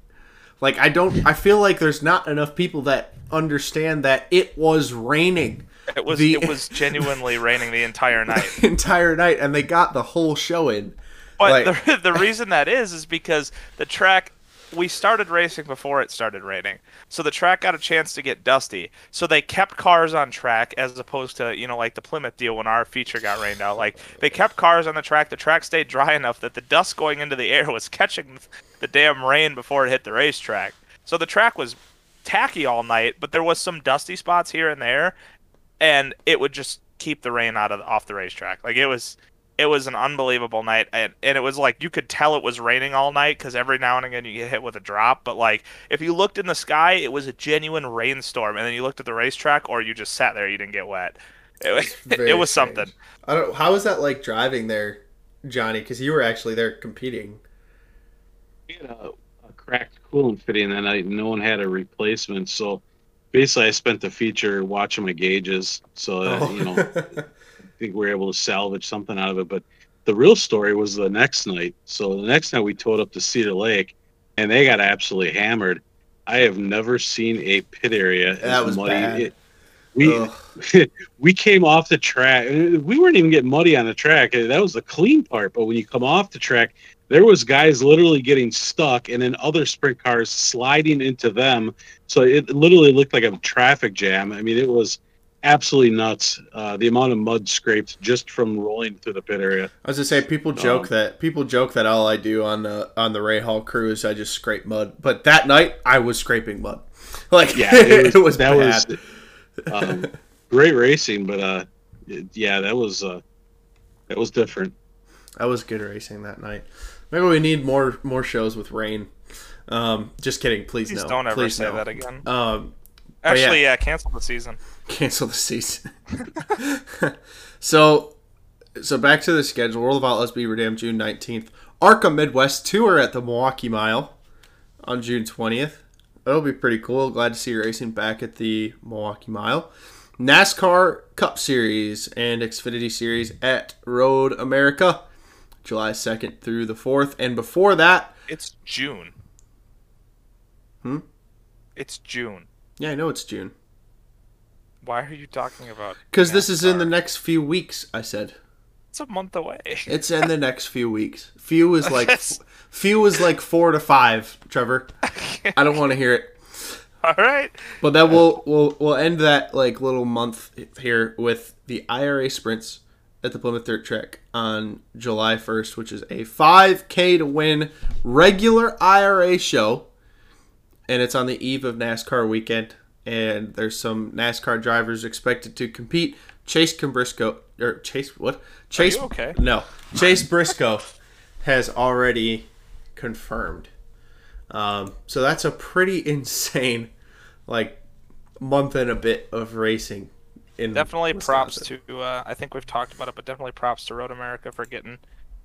Like I don't, I feel like there's not enough people that understand that it was raining It was The- it was genuinely raining the entire night. the entire night, and they got the whole show in. But Like- the, the reason that is is because the track we started racing before it started raining. So the track got a chance to get dusty. So they kept cars on track as opposed to, you know, like the Plymouth deal when our feature got rained out. Like they kept cars on the track. The track stayed dry enough that the dust going into the air was catching the damn rain before it hit the racetrack. So the track was tacky all night, but there was some dusty spots here and there and it would just keep the rain out of off the racetrack. Like it was it was an unbelievable night and, and it was like you could tell it was raining all night because every now and again you get hit with a drop but like if you looked in the sky it was a genuine rainstorm and then you looked at the racetrack or you just sat there you didn't get wet it, was it was strange. something I don't. How was that like driving there, Johnny? Because you were actually there competing. We had a, a cracked coolant fitting that night, and no one had a replacement. So basically, I spent the feature watching my gauges. So that, Oh. you know, I think we were able to salvage something out of it. But the real story was the next night. So the next night we towed up to Cedar Lake, and they got absolutely hammered. I have never seen a pit area That as was muddy. bad. It, We we came off the track. We weren't even getting muddy on the track. That was the clean part. But when you come off the track, there was guys literally getting stuck, and then other sprint cars sliding into them. So it literally looked like a traffic jam. I mean, it was absolutely nuts. Uh, the amount of mud scraped just from rolling through the pit area. I was gonna say people joke that people joke that all I do on the on the Ray Hall crew is I just scrape mud, but that night I was scraping mud. Like Yeah, it was, it was that bad. was um, great racing, but uh, it- yeah, that was uh, that was different. That was good racing that night. Maybe we need more more shows with rain. Um, just kidding, please, Please no. don't ever Please say no. that again. Um, but yeah. Actually, yeah, cancel the season. cancel the season. so, so back to the schedule. World of Outlaws Beaver Dam, June nineteenth. Arca Midwest Tour at the Milwaukee Mile on June twentieth. That'll be pretty cool. Glad to see you racing back at the Milwaukee Mile. NASCAR Cup Series and Xfinity Series at Road America, July second through the fourth. And before that, It's June. Hmm? It's June. Yeah, I know it's June Why are you talking about? because this is in the next few weeks. I said. It's a month away. It's in the next few weeks. Few is like few is like four to five. Trevor, I don't want to hear it. All right. But then we'll we'll we'll end that like little month here with the IRA sprints at the Plymouth Dirt Track on July first, which is a 5K to win regular IRA show, and it's on the eve of NASCAR weekend. And there's some NASCAR drivers expected to compete. Chase Briscoe or Chase what? Chase okay? No, Chase Briscoe has already confirmed. Um, so that's a pretty insane, like, month and a bit of racing. In Definitely props to. Uh, I think we've talked about it, but definitely props to Road America for getting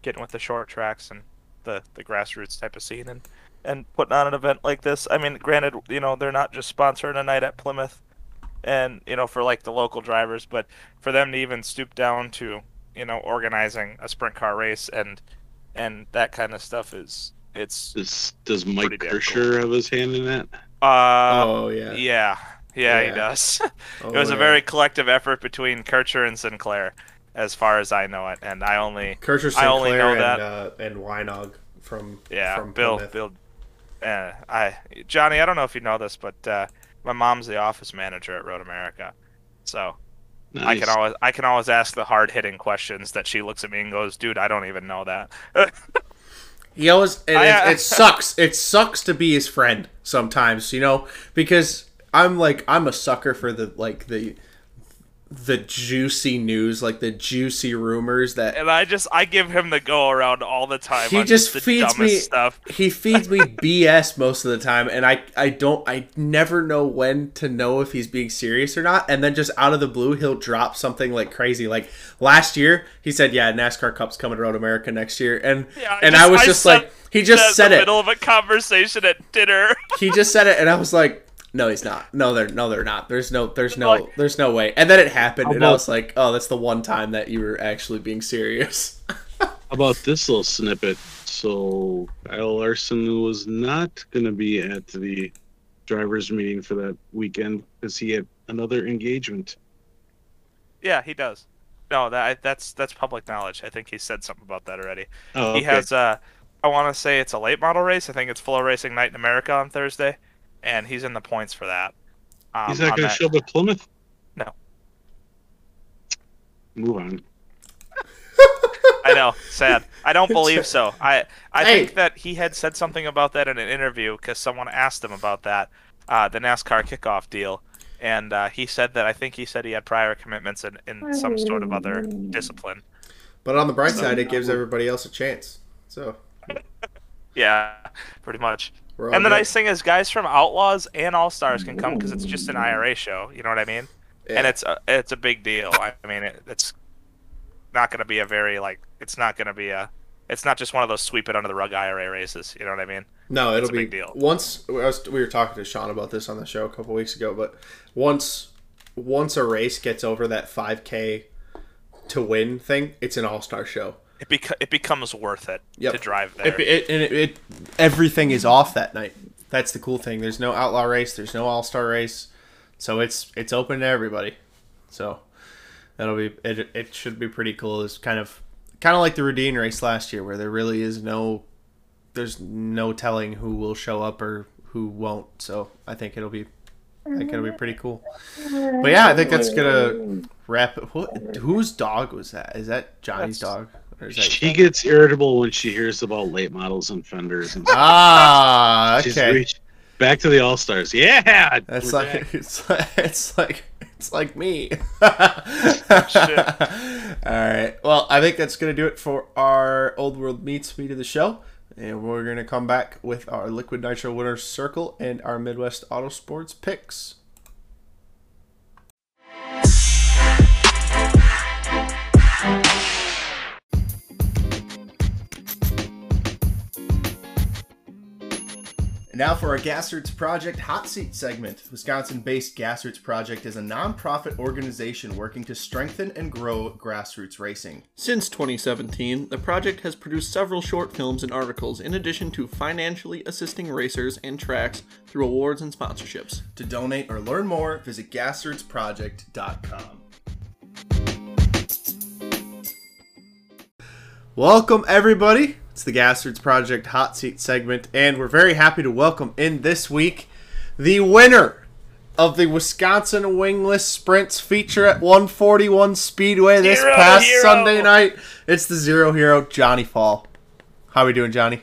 getting with the short tracks and the the grassroots type of scene and and putting on an event like this. I mean, granted, you know they're not just sponsoring a night at Plymouth, and you know for like the local drivers, but for them to even stoop down to you know organizing a sprint car race and and that kind of stuff is it's Does does Mike Pretty damn Kertscher have his hand in that? Uh, Oh, yeah. yeah, yeah, he Yeah. does. Oh, it was a very collective effort between Kertscher and Sinclair, as far as I know it, and I only Kertscher I only Sinclair know and that. uh, and Weinog from yeah, from Bill, Plymouth. Bill. Uh, I Johnny, I don't know if you know this, but uh, my mom's the office manager at Road America, so I can always I can always ask the hard hitting questions that she looks at me and goes, "Dude, I don't even know that." He always and I, it, uh, it sucks. It sucks to be his friend sometimes, you know, because I'm like I'm a sucker for the like the the juicy news, like the juicy rumors that and I just I give him the go around all the time. he just feeds me stuff. he feeds me BS most of the time and I I don't I never know when to know if he's being serious or not and then just out of the blue he'll drop something like crazy like last year he said yeah NASCAR Cup's coming to Road America next year and Yeah, and I was just like he just that in said the it middle of a conversation at dinner. he just said it and I was like no he's not no they're no they're not there's no there's no there's no way and then it happened and I was like oh that's the one time that you were actually being serious How about this little snippet? So Kyle Larson was not going to be at the drivers' meeting for that weekend because he had another engagement. Yeah, he does. No, that that's that's public knowledge. I think he said something about that already. Oh, He has uh I want to say it's a late model race. I think it's FloRacing Night in America on Thursday, and he's in the points for that. Um, He's not going to show up at Plymouth. No. Move on. I know, sad. I don't believe so. I I Hey. think that he had said something about that in an interview because someone asked him about that, uh, the NASCAR kickoff deal, and uh, he said that I think he said he had prior commitments in, in some sort of other discipline. but on the bright So- side it gives everybody else a chance so Yeah, pretty much. All And the nice thing is, guys from Outlaws and All Stars can come because it's just an IRA show. You know what I mean? And it's a, it's a big deal. I mean, it, it's not going to be a very like. It's not going to be a. It's not just one of those sweep it under the rug IRA races. You know what I mean? No, It's it'll a be big deal. once I was, we were talking to Sean about this on the show a couple weeks ago, but once once a race gets over that 5k to win thing, it's an all-star show. It beca- it becomes worth it Yep. to drive there. It, it, and it, it everything is off that night. That's the cool thing. There's no outlaw race, there's no all-star race. so it's it's open to everybody. So that'll be it. It should be pretty cool. It's kind of kind of like the Roudine race last year, where there really is no there's no telling who will show up or who won't. So I think it'll be I think it'll be pretty cool. But yeah, I think that's gonna wrap it. What, whose dog was that? Is that Johnny's dog? Or is that She gets irritable when she hears about late models and fenders. And Ah, She's okay. reached- back to the All Stars. Yeah, That's like it's like it's like it's like me. All right. Well, I think that's gonna do it for our Old World Meets Meet of the show, and we're gonna come back with our Liquid Nitro Winners Circle and our Midwest Auto Sports picks. And now for our Gassroots Project Hot Seat segment. Wisconsin based Gassroots Project is a nonprofit organization working to strengthen and grow grassroots racing. Since 2017, the project has produced several short films and articles in addition to financially assisting racers and tracks through awards and sponsorships. To donate or learn more, visit gassrootsproject.com. Welcome, everybody. It's the Gassroots Project Hot Seat segment, and we're very happy to welcome in this week the winner of the Wisconsin Wingless Sprints feature at 141 Speedway this Zero past Hero. Sunday night. It's the Zero Hero, Johnny Fall. How are we doing, Johnny?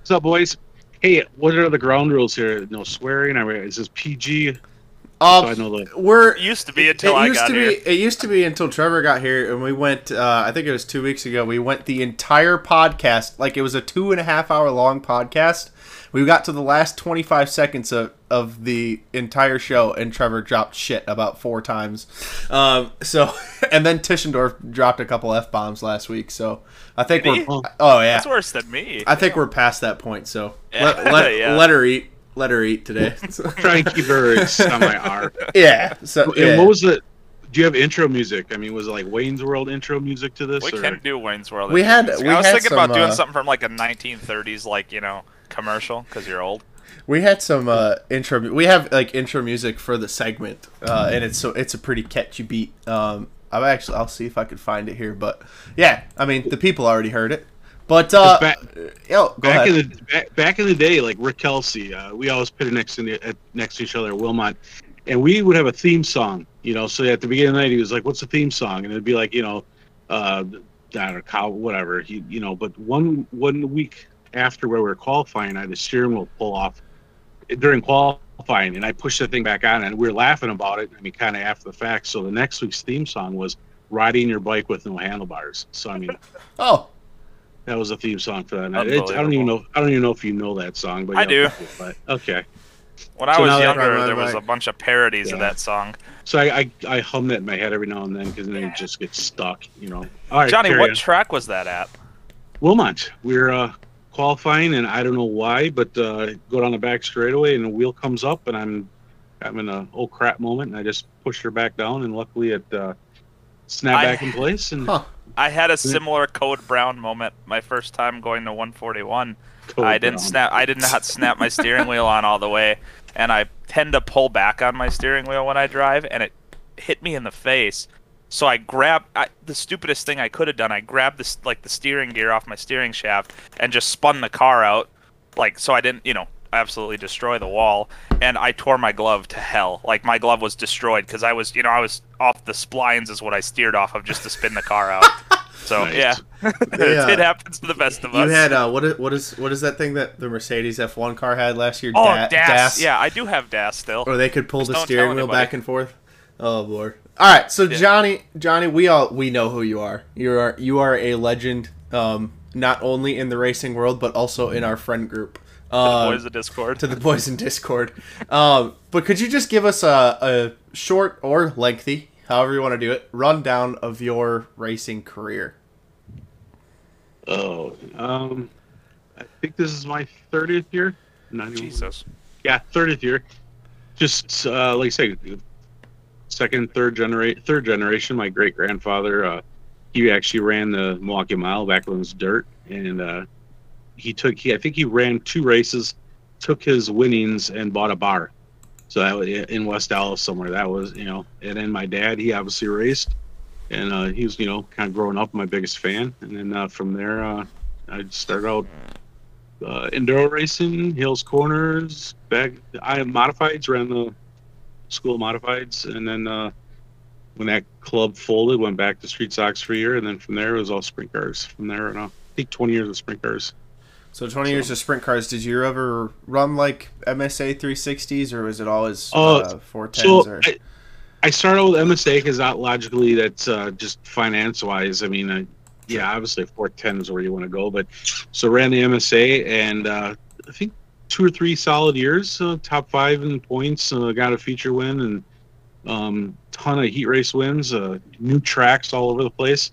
What's up, boys? Hey, what are the ground rules here? No swearing. I mean, is this PG? Um, so I know the. We're It used to be until it I used got to here. be it used to be until Trevor got here and we went uh, I think it was two weeks ago we went the entire podcast like it was a two and a half hour long podcast we got to the last 25 seconds of, of the entire show and Trevor dropped shit about four times um, so and then Tischendorf dropped a couple F bombs last week so I think Did we're he? oh yeah That's worse than me. I think we're past that point so Yeah, let, let, yeah. let her eat let her eat today Try and keep her semi R. yeah so And yeah. what was the? Do you have intro music? I mean, was it like Wayne's World intro music to this? We or? can do Wayne's World. We had- music. we I was had thinking some, about doing uh, something from like a 1930s, like you know, commercial because you're old. We had some uh, intro. We have like intro music for the segment, uh, and it's so it's a pretty catchy beat. Um, I'm actually I'll see if I could find it here, but yeah, I mean the people already heard it. But uh, back, yo, go back ahead. in the back, back in the day, like Rick Kelsey, uh, we always pitted next to the, uh, next to each other at Wilmot, and we would have a theme song. You know, so at the beginning of the night, he was like, "What's the theme song?" And it'd be like, you know, uh, I don't cow, whatever. He, you know, but one one week after where we were qualifying, I had the steering wheel pull off during qualifying, and I pushed the thing back on, and we were laughing about it. I mean, kind of after the fact. So the next week's theme song was "Riding Your Bike with No Handlebars." So I mean. Oh, That was a theme song for that night. It's, I don't even know. I don't even know if you know that song, but I do. But, okay. When I So was younger, right, right, there was right. a bunch of parodies of that song. So I, I I hum that in my head every now and then because then it just gets stuck, you know. All right, Johnny, what on. track was that at? Wilmot. We're uh, qualifying, and I don't know why, but uh, go down the back straightaway, and the wheel comes up, and I'm I'm in a oh crap moment, and I just push her back down, and luckily it uh, snapped I- back in place, and I had a similar Code Brown moment my first time going to 141. Code I didn't Brown. snap. I did not snap my steering wheel on all the way, and I tend to pull back on my steering wheel when I drive, and it hit me in the face. So I grabbed I, the stupidest thing I could have done. I grabbed this like the steering gear off my steering shaft and just spun the car out, like so I didn't, you know, absolutely destroy the wall. And I tore my glove to hell. Like my glove was destroyed because I was, you know, I was off the splines is what I steered off of just to spin the car out. So Nice. yeah, Yeah. it happens to the best of us. you had uh, what is what is what is that thing that the Mercedes F1 car had last year? Oh, Da- DAS. Yeah, I do have DAS still. Or they could pull Just the steering wheel anybody. back and forth. Oh lord! All right, so Yeah. Johnny, Johnny, we all we know who you are. You are you are a legend, um, not only in the racing world but also in our friend group. The Um, boys in Discord. to the boys in Discord. Um, but could you just give us a, a short or lengthy, however you want to do it, rundown of your racing career? oh, um, I think this is my thirtieth year. Not even- Jesus. Yeah, thirtieth year. Just uh, like I say, second, third generation, third generation. My great grandfather, uh, he actually ran the Milwaukee Mile back when it was dirt, and uh, he took. He, I think he ran two races, took his winnings, and bought a bar. So that was in West Dallas somewhere. That was you know, and then my dad, he obviously raced, and uh, he was you know kind of growing up my biggest fan. And then uh, from there, uh, I started out uh, enduro racing, Hales Corners, back. I modifieds ran the school modifieds, and then uh, when that club folded, went back to street stocks for a year, and then from there it was all sprint cars. From there, on, I think 20 years of sprint cars. So 20 years of sprint cars. Did you ever run like MSA 360s, or was it always Uh, uh, 410s? So or? I, I started with MSA because not logically that's uh, just finance wise. I mean, uh, yeah, obviously 410 is where you want to go, but so ran the MSA and uh, I think two or three solid years, uh, top five in points, uh, got a feature win and um, ton of heat race wins, uh, new tracks all over the place.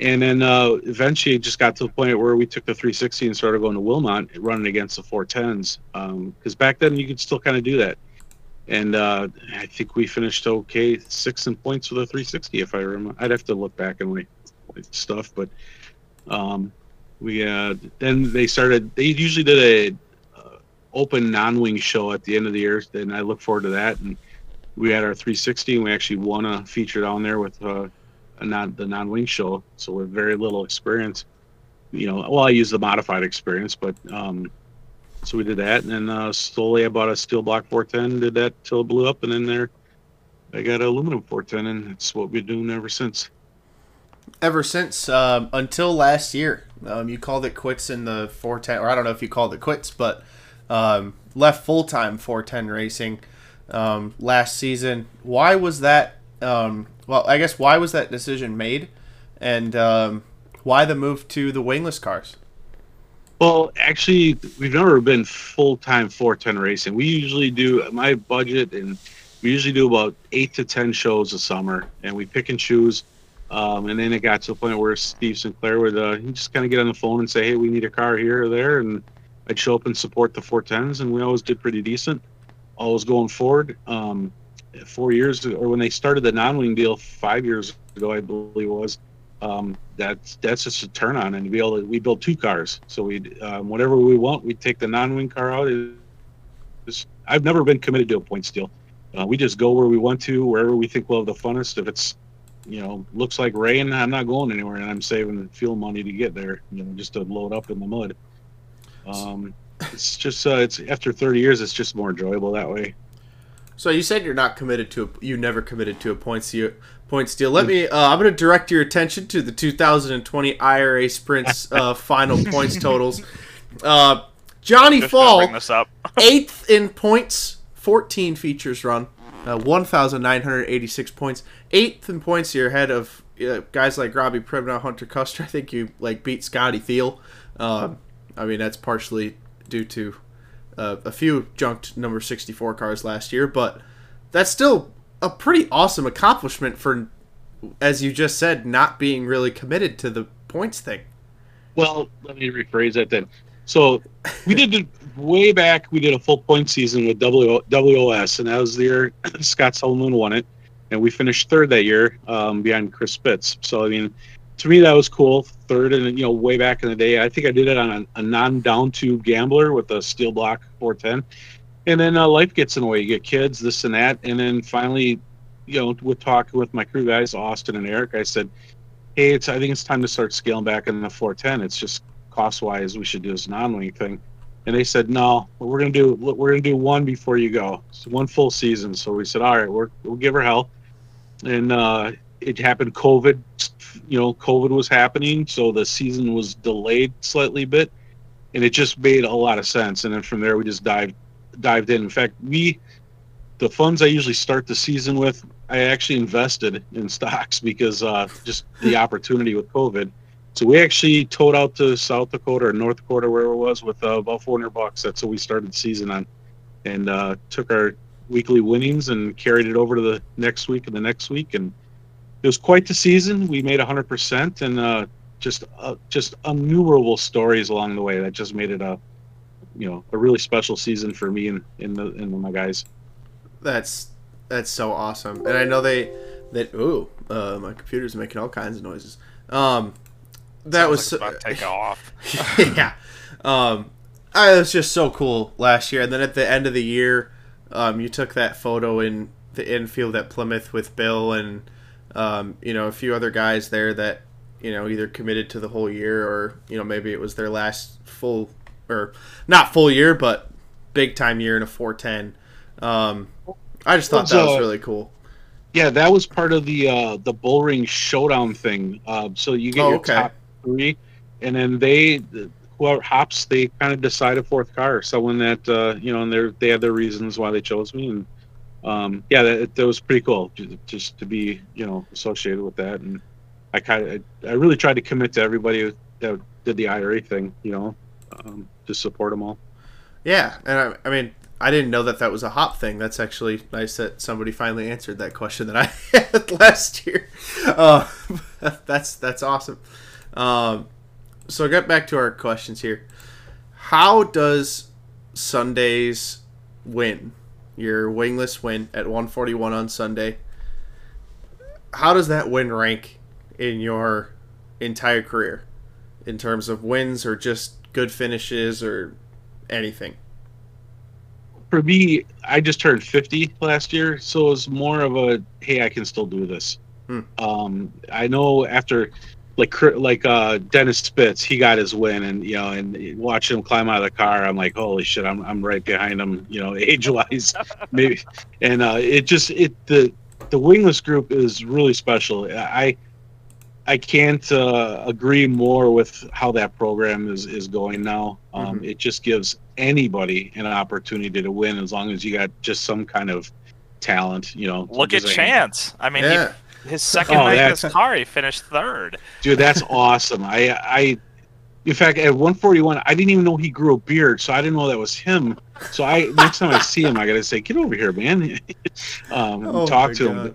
And then uh, eventually it just got to the point where we took the 360 and started going to Wilmot running against the 410s. Because back then you could still kind of do that. And uh, I think we finished okay, six in points with a 360, if I remember. I'd have to look back and my stuff, but um, we uh, then they started. They usually did a uh, open non-wing show at the end of the year, and I look forward to that. And we had our 360, and we actually won a feature down there with non the non-wing show. So with very little experience, you know. Well, I used the modified experience, but um, so we did that, and then uh, slowly I bought a steel block 410, did that till it blew up, and then there I got an aluminum 410, and it's what we've been doing ever since. Ever since um, until last year, um, you called it quits in the 410, or I don't know if you called it quits, but um, left full time 410 racing um, last season. Why was that? Um, well, I guess why was that decision made, and um, why the move to the wingless cars? Well, actually, we've never been full time 410 racing. We usually do my budget, and we usually do about eight to 10 shows a summer, and we pick and choose. Um, and then it got to the point where Steve Sinclair would uh, just kind of get on the phone and say, "Hey, we need a car here or there," and I'd show up and support the 410s, and we always did pretty decent. Always going forward. Um, four years, or when they started the non-wing deal five years ago, I believe it was. Um, that's that's just a turn on, and to be able to, we build two cars, so we um, whatever we want, we take the non-wing car out. It's, I've never been committed to a points deal. Uh, we just go where we want to, wherever we think we'll have the funnest. If it's you know looks like rain, I'm not going anywhere, and I'm saving the fuel money to get there. You know, just to load up in the mud. Um, it's just uh, it's after 30 years, it's just more enjoyable that way. So you said you're not committed to a, you never committed to a points deal. Points deal. Let me. Uh, I'm going to direct your attention to the 2020 IRA Sprints uh, final points totals. Uh, Johnny Just Fall, this up. eighth in points, 14 features run, uh, 1,986 points. Eighth in points, you're ahead of uh, guys like Robbie Pribnow, Hunter Custer. I think you like beat Scotty Thiel. Um, I mean that's partially due to uh, a few junked number 64 cars last year, but that's still a pretty awesome accomplishment for, as you just said, not being really committed to the points thing. Well, let me rephrase that then. So we did it way back. We did a full point season with WOS, and that was the year Scott Sullivan won it, and we finished third that year um, behind Chris Spitz. So I mean, to me that was cool. Third, and you know, way back in the day, I think I did it on a, a non-down tube gambler with a steel block 410, and then uh, life gets in the way. You get kids, this and that, and then finally, you know, with talking with my crew guys, Austin and Eric, I said, "Hey, it's I think it's time to start scaling back in the 410. It's just cost wise, we should do this non-wing thing." And they said, "No, we're gonna do we're gonna do one before you go, so one full season." So we said, "All right, we're, we'll give her hell." And uh, it happened. COVID, you know, COVID was happening, so the season was delayed slightly bit, and it just made a lot of sense. And then from there, we just dived dived in. In fact, we the funds I usually start the season with, I actually invested in stocks because uh, just the opportunity with COVID. So we actually towed out to South Dakota or North Dakota, wherever it was, with uh, about 400 bucks. That's what we started the season on, and uh, took our weekly winnings and carried it over to the next week and the next week, and it was quite the season. We made 100 percent, and uh, just uh, just innumerable stories along the way that just made it a you know a really special season for me and and, the, and my guys. That's that's so awesome, and I know they that ooh, uh, my computer's making all kinds of noises. Um, that Sounds was like so, about to take off. yeah. Um, I, it was just so cool last year, and then at the end of the year, Um, you took that photo in the infield at Plymouth with Bill and um, you know a few other guys there that you know either committed to the whole year or you know maybe it was their last full or not full year but big time year in a 410. Um, I just thought that was really cool. Yeah, that was part of the uh, the bull ring showdown thing. Uh, so you get Oh, your okay. top three, and then they whoever hops, they kind of decide a fourth car. Someone that uh, you know, and they they have their reasons why they chose me, and um, yeah, that, that was pretty cool ju- just to be you know associated with that. And I kind of I really tried to commit to everybody that did the IRA thing, you know, um, to support them all. Yeah, and I, I mean, I didn't know that that was a hop thing. That's actually nice that somebody finally answered that question that I had last year. Uh, that's that's awesome. Um, so I get back to our questions here. How does Sunday's win, your wingless win at 141 on Sunday, how does that win rank in your entire career in terms of wins or just good finishes or anything? for me, I just turned 50 last year, so it was more of a hey, I can still do this. Hmm. Um, I know after like like uh, Dennis Spitz, he got his win, and you know, and watching him climb out of the car, I'm like, holy shit, I'm I'm right behind him, you know, age wise, maybe. And uh, it just it the the wingless group is really special. I I can't uh, agree more with how that program is, is going now. Um, It just gives anybody an opportunity to win as long as you got just some kind of talent. You know, Look at Chance. I mean, Yeah. He, his second Oh, night in that's- his car, he finished third. dude. That's awesome. I I. In fact, at 141, I didn't even know he grew a beard, so I didn't know that was him. So I next time I see him, I gotta say, "Get over here, man!" um, Oh talk my to him.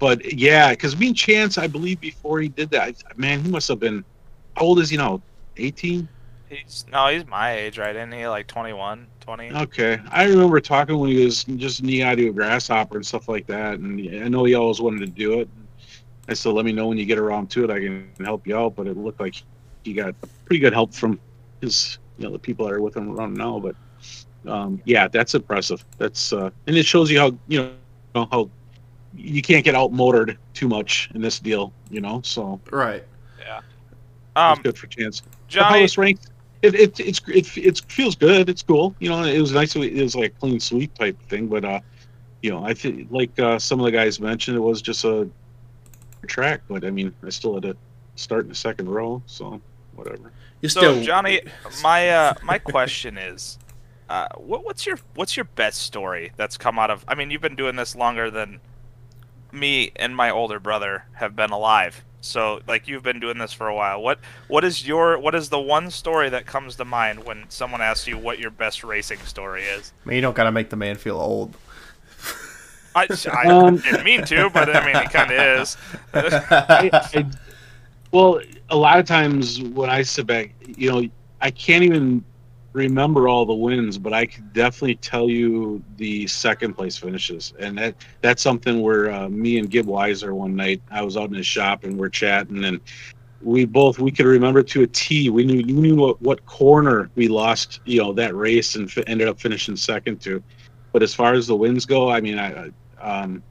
But yeah, because me and Chance, I believe before he did that, I- man, he must have been. How old is he now? 18. He's no, he's my age, right? Isn't he like 21, 20? Okay, I remember talking when he was just knee high to a grasshopper and stuff like that, and I know he always wanted to do it. I said, "Let me know when you get around to it. I can help you out." But it looked like he got pretty good help from his, you know, the people that are with him around now. But um, yeah, that's impressive. That's uh, and it shows you how you know how you can't get outmotored too much in this deal. You know, so Right. Yeah. Um, good for chance. Johnny- how it's ranked. It, it it's it, it feels good. It's cool. You know, it was nice. It was like a clean sweep type thing. But uh, you know, I think like uh, some of the guys mentioned, it was just a track. But I mean, I still had to start in the second row. So whatever. You so Johnny, my uh, my question is, uh, what, what's your what's your best story that's come out of? I mean, you've been doing this longer than me and my older brother have been alive. So, like, you've been doing this for a while. What what is your what is the one story that comes to mind when someone asks you what your best racing story is? I mean, you don't gotta make the man feel old. I, I Um, didn't mean to, but I mean, it kind of is. I, I, well, a lot of times when I sit back, you know, I can't even remember all the wins, but I could definitely tell you the second place finishes, and that that's something where uh, me and Gib Weiser one night I was out in his shop and we're chatting, and we both we could remember to a T. We knew we knew what, what corner we lost, you know, that race and fi- ended up finishing second to. But as far as the wins go, I mean, I um,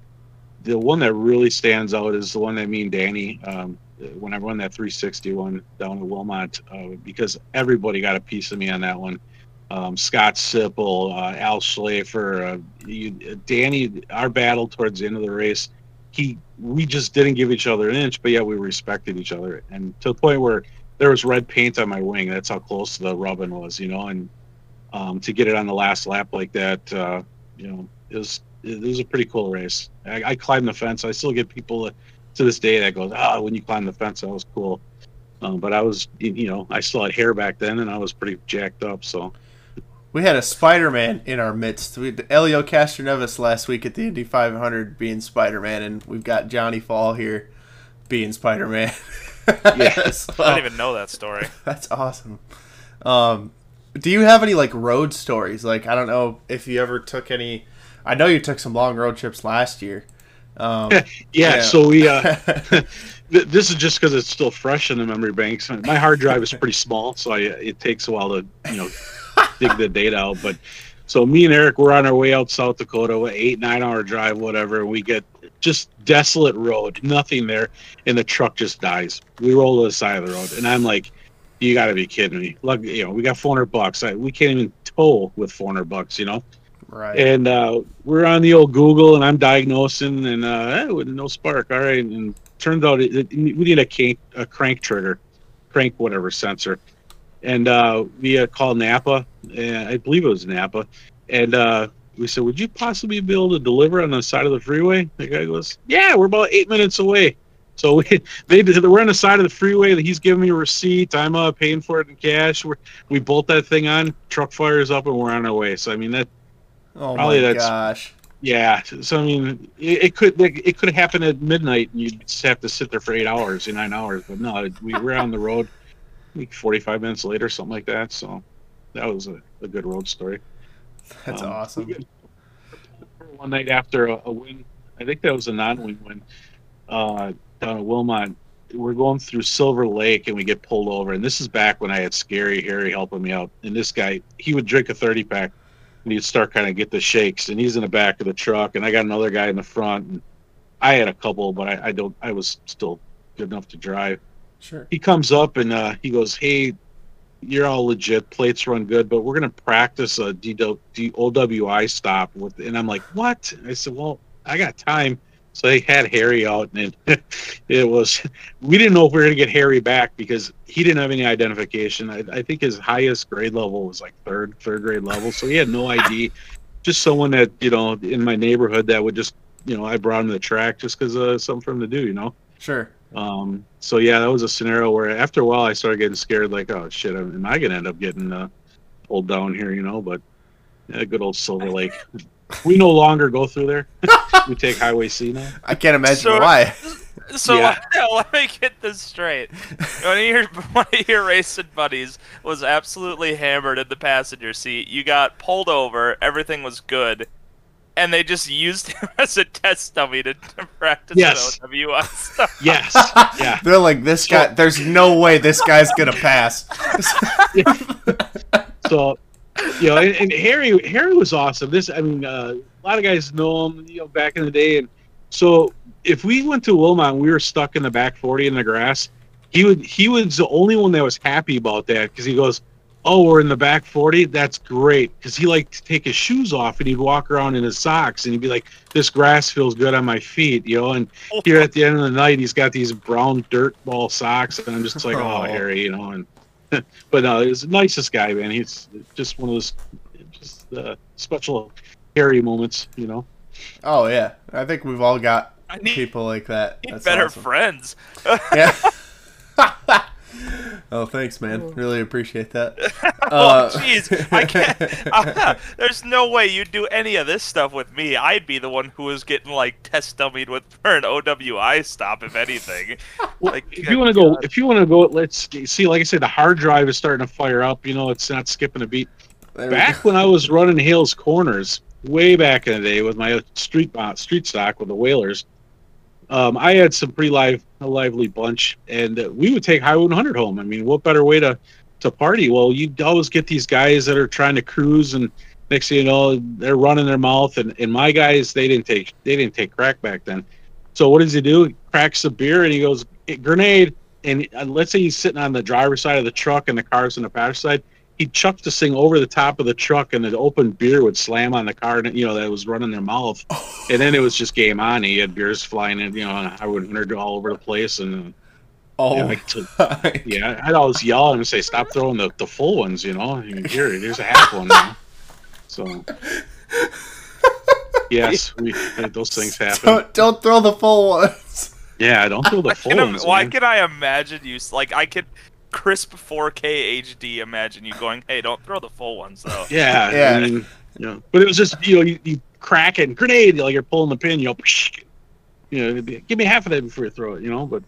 the one that really stands out is the one that me and Danny, um, when I run that 361 down in Wilmot, uh, because everybody got a piece of me on that one. Um, Scott Sipple, uh, Al Schlafer, uh, you, Danny, our battle towards the end of the race, he we just didn't give each other an inch, but yeah, we respected each other, and to the point where there was red paint on my wing. That's how close the rubbing was, you know, and um, to get it on the last lap like that, uh, you know, it was it was a pretty cool race. I, I climbed the fence. I still get people to this day that goes, "Ah, when you climbed the fence, that was cool." Um, but I was, you know, I still had hair back then, and I was pretty jacked up. So We had a Spider-Man in our midst. We had Elio Castroneves last week at the Indy 500 being Spider-Man, and we've got Johnny Fall here being Spider-Man. yes, So- I didn't even know that story. That's awesome. Um, do you have any like road stories? Like I don't know if you ever took any. I know you took some long road trips last year. Um, yeah, so we uh this is just because it's still fresh in the memory banks my hard drive is pretty small so I, it takes a while to you know dig the data out but So me and Eric we're on our way out South Dakota, eight nine hour drive, whatever. We get just desolate road, nothing there, and the truck just dies. We roll to the side of the road, and I'm like, "You got to be kidding me!" Look, you know, we got 400 bucks. I, we can't even tow with 400 bucks, you know. Right. And uh, we're on the old Google, and I'm diagnosing, and uh, eh, with no spark. All right, and turns out it, it, we need a crank, a crank trigger, crank whatever sensor, and uh, we uh, called Napa, and I believe it was Napa, and uh, we said, "Would you possibly be able to deliver on the side of the freeway?" The guy goes, "Yeah, we're about eight minutes away." So we they we're on the side of the freeway. That He's giving me a receipt. I'm uh, paying for it in cash. We're, we bolt that thing on. Truck fires up, and we're on our way. So I mean that Oh Probably my that's- gosh. yeah. So I mean, it, it could it could happen at midnight, and you just have to sit there for eight hours, or nine hours. But no, we were on the road, like forty-five minutes later, something like that. So that was a, a good road story. That's Um, awesome. One night after a, a win, I think that was a non-win win, uh, down at Wilmot. We're going through Silver Lake, and we get pulled over. And this is back when I had Scary Harry helping me out. And this guy, he would drink a thirty-pack and he'd start kind of get the shakes and he's in the back of the truck and i got another guy in the front and i had a couple but i, I don't i was still good enough to drive. Sure. he comes up and uh, he goes hey you're all legit plates run good but we're going to practice a D- D- owi stop with and i'm like what? I said well i got time so they had harry out and it, it was we didn't know if we were going to get harry back because he didn't have any identification I, I think his highest grade level was like third third grade level so he had no id just someone that you know in my neighborhood that would just you know i brought him to the track just because uh, something for him to do you know Sure. um, so yeah, that was a scenario where after a while I started getting scared, like, oh shit, am I gonna end up getting uh, pulled down here, you know? But yeah, good old Silver Lake. we no longer go through there. we take Highway C now. I can't imagine So- why. So Yeah. let, let me get this straight. One of your one of your racing buddies was absolutely hammered in the passenger seat. You got pulled over. Everything was good, and they just used him as a test dummy to, to practice Yes. an OWI stuff. Yes. Yeah. They're like, this guy. There's no way this guy's gonna pass. so you know and, and harry harry was awesome. This i mean uh, a lot of guys know him you know back in the day. And so if we went to wilmot and we were stuck in the back 40 in the grass he would he was the only one that was happy about that because he goes oh we're in the back 40 that's great. Because he liked to take his shoes off and he'd walk around in his socks and he'd be like this grass feels good on my feet you know? And here at the end of the night he's got these brown dirt ball socks and i'm just like oh Oh. harry you know? And but no, he's the nicest guy, man. He's just one of those just uh, special Harry moments, you know. Oh yeah, I think we've all got I need- people like that. That's Better awesome. friends. Yeah. oh, thanks, man. Really appreciate that. oh Uh, jeez, I can't. there's no way you'd do any of this stuff with me. I'd be the one who was getting like test dummied with for an OWI stop, if anything. like, If you want to go, if you want to go, let's see. Like I said, the hard drive is starting to fire up. You know, it's not skipping a beat. There Back when I was running Hales Corners, way back in the day with my street uh, street stock with the Whalers, um, I had some pretty live, a lively bunch, and we would take Highway 100 home. I mean, what better way to to party? Well, you always get these guys that are trying to cruise, and next thing you know, they're running their mouth. And, and my guys, they didn't take they didn't take crack back then. So what does he do? He cracks a beer and he goes "Eh, grenade. And uh, let's say he's sitting on the driver's side of the truck and the car's on the passenger side. He'd chuck this thing over the top of the truck, and the open beer would slam on the car, and you know that was running their mouth. Oh. And then it was just game on. He had beers flying in, you know, on Highway 100 all over the place, and Oh, yeah, like to- yeah, I'd always yell and say, "Stop throwing the, the full ones," you know. I mean, here, here's a half one. You know? So, yes, we uh, those things happen. don't, don't throw the full ones. Yeah, don't throw the full Can ones. why man. can I imagine you like I could crisp 4K HD imagine you going, hey, don't throw the full ones though. Yeah, Yeah. I mean, you know, but it was just you know you, you crack it, grenade, like you're pulling the pin, you know, you know, give me half of that before you throw it, you know. But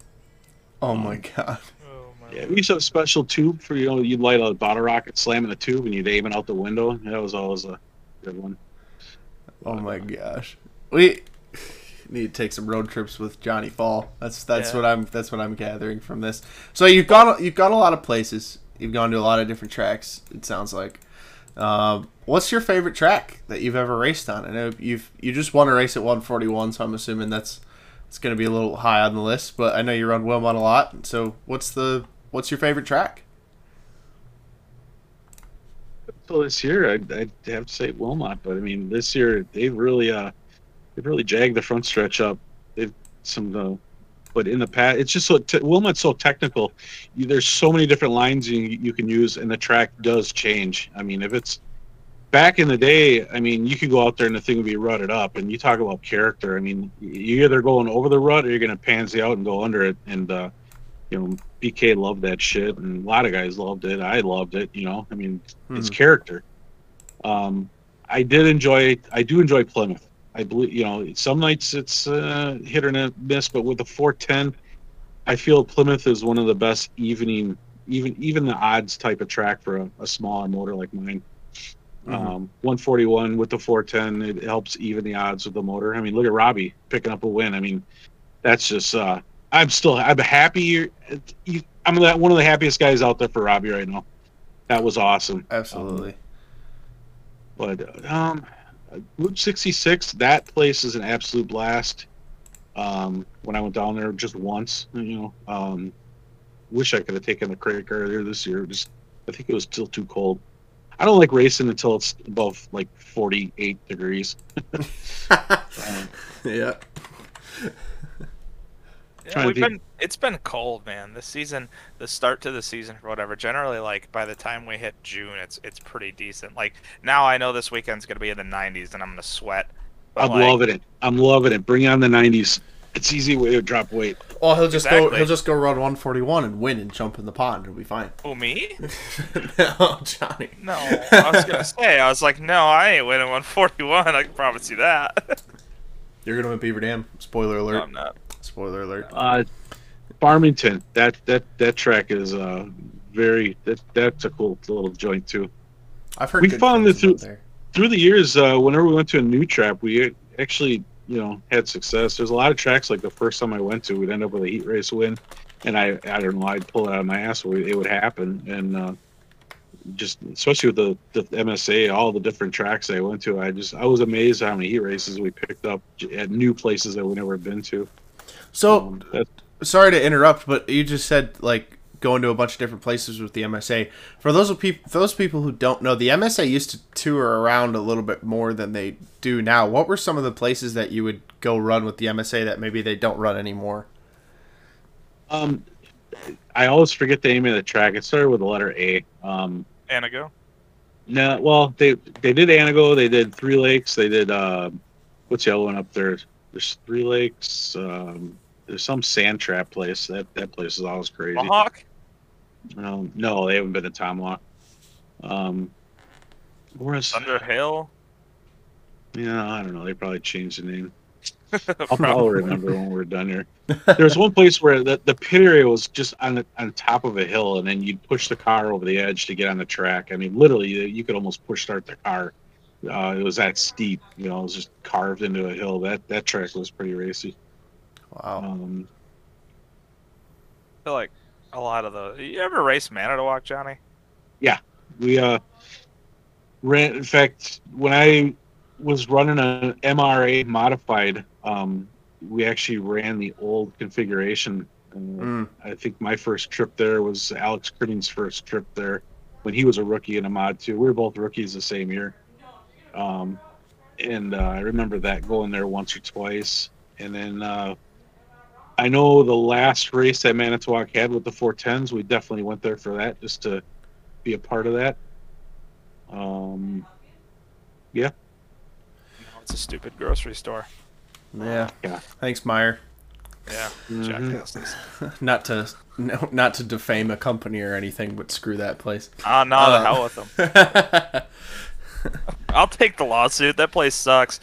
Oh um, my god. Oh yeah, we used to have a special tube for you know you'd light a bottle rocket, slam in the tube, and you'd aim it out the window. That was always a good one. Oh my uh, gosh. We need to take some road trips with Johnny Fall. That's that's Yeah. what I'm that's what I'm gathering from this. So you've gone you've gone a lot of places. You've gone to a lot of different tracks. It sounds like. Um, what's your favorite track that you've ever raced on? I know you've you just won a race at 141, so I'm assuming that's it's going to be a little high on the list. But I know you run Wilmot a lot. So what's the what's your favorite track? So this year, I'd, I'd have to say Wilmot, but I mean, this year they've really, uh, they've really jagged the front stretch up. They've some, uh, but in the past, it's just so te- Wilmot's so technical. You, there's so many different lines you, you can use, and the track does change. I mean, if it's back in the day, I mean, you could go out there and the thing would be rutted up. And you talk about character. I mean, you're either going over the rut or you're going to pansy out and go under it. And uh, you know, BK loved that shit, and a lot of guys loved it. I loved it. You know, I mean, it's Mhm. character. Um, I did enjoy. I do enjoy Plymouth. I believe you know some nights it's uh, hit or miss, but with the 410, I feel Plymouth is one of the best evening, even even the odds type of track for a, a smaller motor like mine. Mhm. Um, 141 with the 410, it helps even the odds with the motor. I mean, look at Robbie picking up a win. I mean, that's just. Uh, I'm still. I'm happy. I'm one of the happiest guys out there for Robbie right now. That was awesome. Absolutely. But um, Route 66, that place is an absolute blast. Um, when I went down there just once, you know, um, wish I could have taken the credit card earlier this year. Just, I think it was still too cold. I don't like racing until it's above like 48 degrees. yeah. Yeah, we've think- been it's been cold, man. This season, the start to the season for whatever. Generally, like by the time we hit June, it's it's pretty decent. Like now, I know this weekend's gonna be in the 90s, and I'm gonna sweat. But I'm like, loving it. I'm loving it. Bring on the 90s. It's easy way to drop weight. Oh, he'll just go. Exactly. He'll just go run 141 and win and jump in the pond. It'll be fine. Oh me? no, Johnny. No, I was gonna say. I was like, no, I ain't winning 141. I can promise you that. You're gonna win Beaver Dam. Spoiler alert. no, I'm not. Spoiler alert. Uh, Farmington. That that that track is uh very that that's a cool little joint too. I've heard we found that through through the years. Uh, whenever we went to a new trap, we actually you know had success. There's a lot of tracks like the first time I went to, we'd end up with a heat race win, and I I don't know I'd pull it out of my ass. It would happen, and uh, just especially with the the MSA, all the different tracks I went to, I just I was amazed how many heat races we picked up at new places that we never been to. So, Um, sorry to interrupt, but you just said like going to a bunch of different places with the MSA. For those people, those people who don't know, the MSA used to tour around a little bit more than they do now. What were some of the places that you would go run with the MSA that maybe they don't run anymore? Um, I always forget the name of the track. It started with the letter A. Um, Anago. no, well, they they did Anago. They did Three Lakes. They did uh, what's the other one up there? There's Three Lakes. Um, there's some sand trap place. That that place is always crazy. Mohawk. Um, no, they haven't been to Tomahawk. Um, where's Thunder Hill. Yeah, I don't know. They probably changed the name. I'll Probably. probably remember when we're done here. There's one place where the, the pit area was just on the, on top of a hill, and then you'd push the car over the edge to get on the track. I mean, literally, you you could almost push start the car. Uh, it was that steep, you know, it was just carved into a hill. That that track was pretty racy. Wow. Um, I feel like a lot of the. You ever race Manitowoc, Johnny? yeah, we uh ran. In fact, when I was running an MRA modified, um, we actually ran the old configuration. Uh, Mm. I think my first trip there was Alex Crinning's first trip there when he was a rookie in a mod too. We were both rookies the same year. Um, and uh, I remember that going there once or twice. And then uh, I know the last race that Manitowoc had with the 410s, we definitely went there for that just to be a part of that. Um, yeah. No, it's a stupid grocery store. Yeah. Yeah. Thanks, Meijer. Yeah, Mhm. not to no, not to defame a company or anything, but screw that place. Oh no, Uh, the hell with them. I'll take the lawsuit. That place sucks.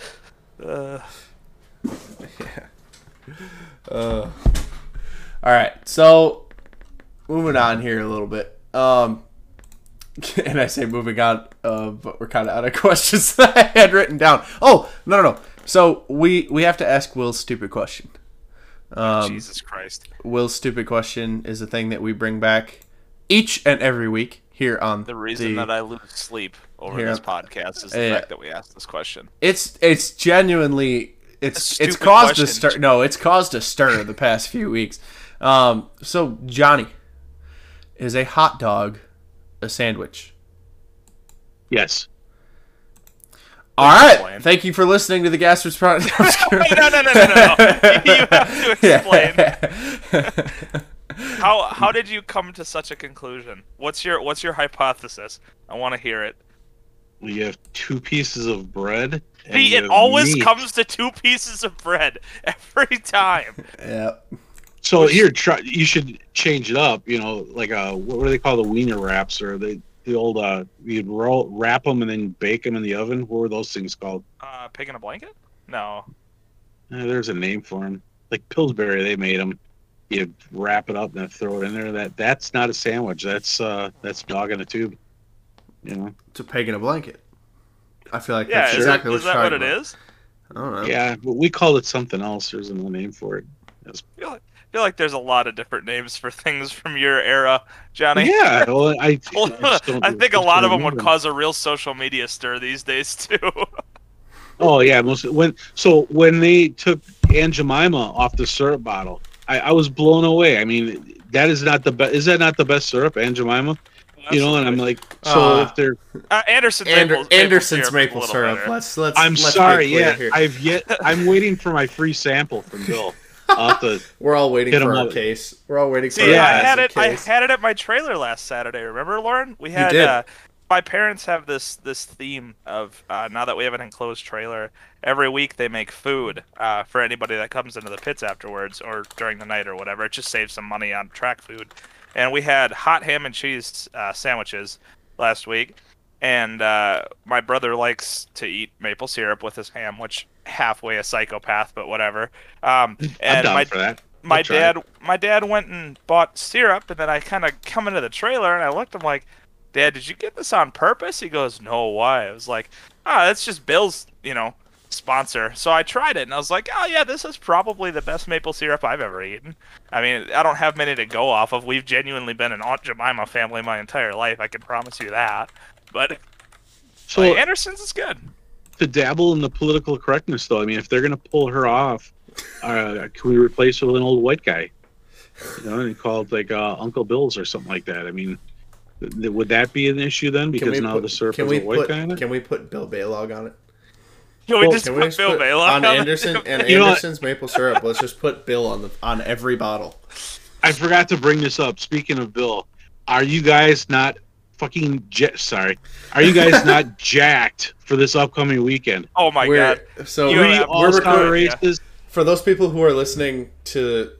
Uh, Uh, all right, so moving on here a little bit. Um, and I say moving on, uh, but we're kind of out of questions that I had written down. Oh no, no, no. So we we have to ask Will's stupid question. Um, Jesus Christ. Will's stupid question is a thing that we bring back each and every week here on The reason that I lose sleep over Here, this podcast is the Yeah. fact that we asked this question. It's it's genuinely it's A it's stupid caused a stir. No, it's caused a stir the past few weeks. Um, so Johnny is a hot dog a sandwich? Yes. All right. Thank you for listening to the Gas Response. no, no, no, no, no, no. You have to explain. how how did you come to such a conclusion? What's your what's your hypothesis? I want to hear it. You have two pieces of bread. and See, it always meat. comes to two pieces of bread every time. Yeah. So here, try. You should change it up. You know, like uh, what do they call the wiener wraps or the the old uh, you'd roll wrap them and then bake them in the oven. What were those things called? Uh, pig in a blanket? No. Uh, there's a name for them. Like Pillsbury, they made them. You wrap it up and then throw it in there. That that's not a sandwich. That's uh, that's dog in a tube. You know. It's a pig in a blanket. I feel like Yeah, that's is, exactly that, what is that what talking it about. is? I don't know. Yeah, but we call it something else. There's no name for it. It's- I feel, like, I feel like there's a lot of different names for things from your era, Johnny. Yeah, well, I, I, just don't- I think a lot of them would cause a real social media stir these days too. Oh yeah, most when so when they took Aunt Jemima off the syrup bottle, I, I was blown away. I mean, that is not the best. Is that not the best syrup, Aunt Jemima? You know, and I'm like, so Uh, if they're, Uh, Anderson's Ander- maple, Anderson's syrup maple little syrup. Let's let's. I'm let's sorry, yeah, here. I've yet. I'm waiting for my free sample from Bill. I'll have to We're all waiting for him our up. case. We're all waiting for See, our I had massive it. I had it at my trailer last Saturday. Remember, Lauren? We had. did. Uh, my parents have this this theme of uh, now that we have an enclosed trailer. Every week they make food uh, for anybody that comes into the pits afterwards or during the night or whatever. It just saves some money on track food. And we had hot ham and cheese uh, sandwiches last week. And uh, my brother likes to eat maple syrup with his ham, which halfway a psychopath, but whatever. Um, I'm and down my, for that. my dad it. my dad went and bought syrup and then I kind of come into the trailer and I looked I'm like dad did you get this on purpose he goes no why I was like ah that's just Bill's you know sponsor so I tried it and I was like oh yeah this is probably the best maple syrup I've ever eaten I mean I don't have many to go off of we've genuinely been an Aunt Jemima family my entire life I can promise you that but So like, Anderson's is good to dabble in the political correctness, though, I mean, if they're gonna pull her off, uh, can we replace her with an old white guy? You know, and call it like uh, Uncle Bill's or something like that. I mean, th- would that be an issue then? Because now put, the syrup is has a white put, guy in it. Can we put Bill Balog on it? can we Well, just Can put we just Bill put Balog on the- Anderson and You? Anderson's maple syrup? Let's just put Bill on the on every bottle. I forgot to bring this up. Speaking of Bill, are you guys not fucking jet? Sorry, are you guys not jacked for this upcoming weekend? oh my We're- god So You we, have we're all-star recording yeah. races. for those people who are listening to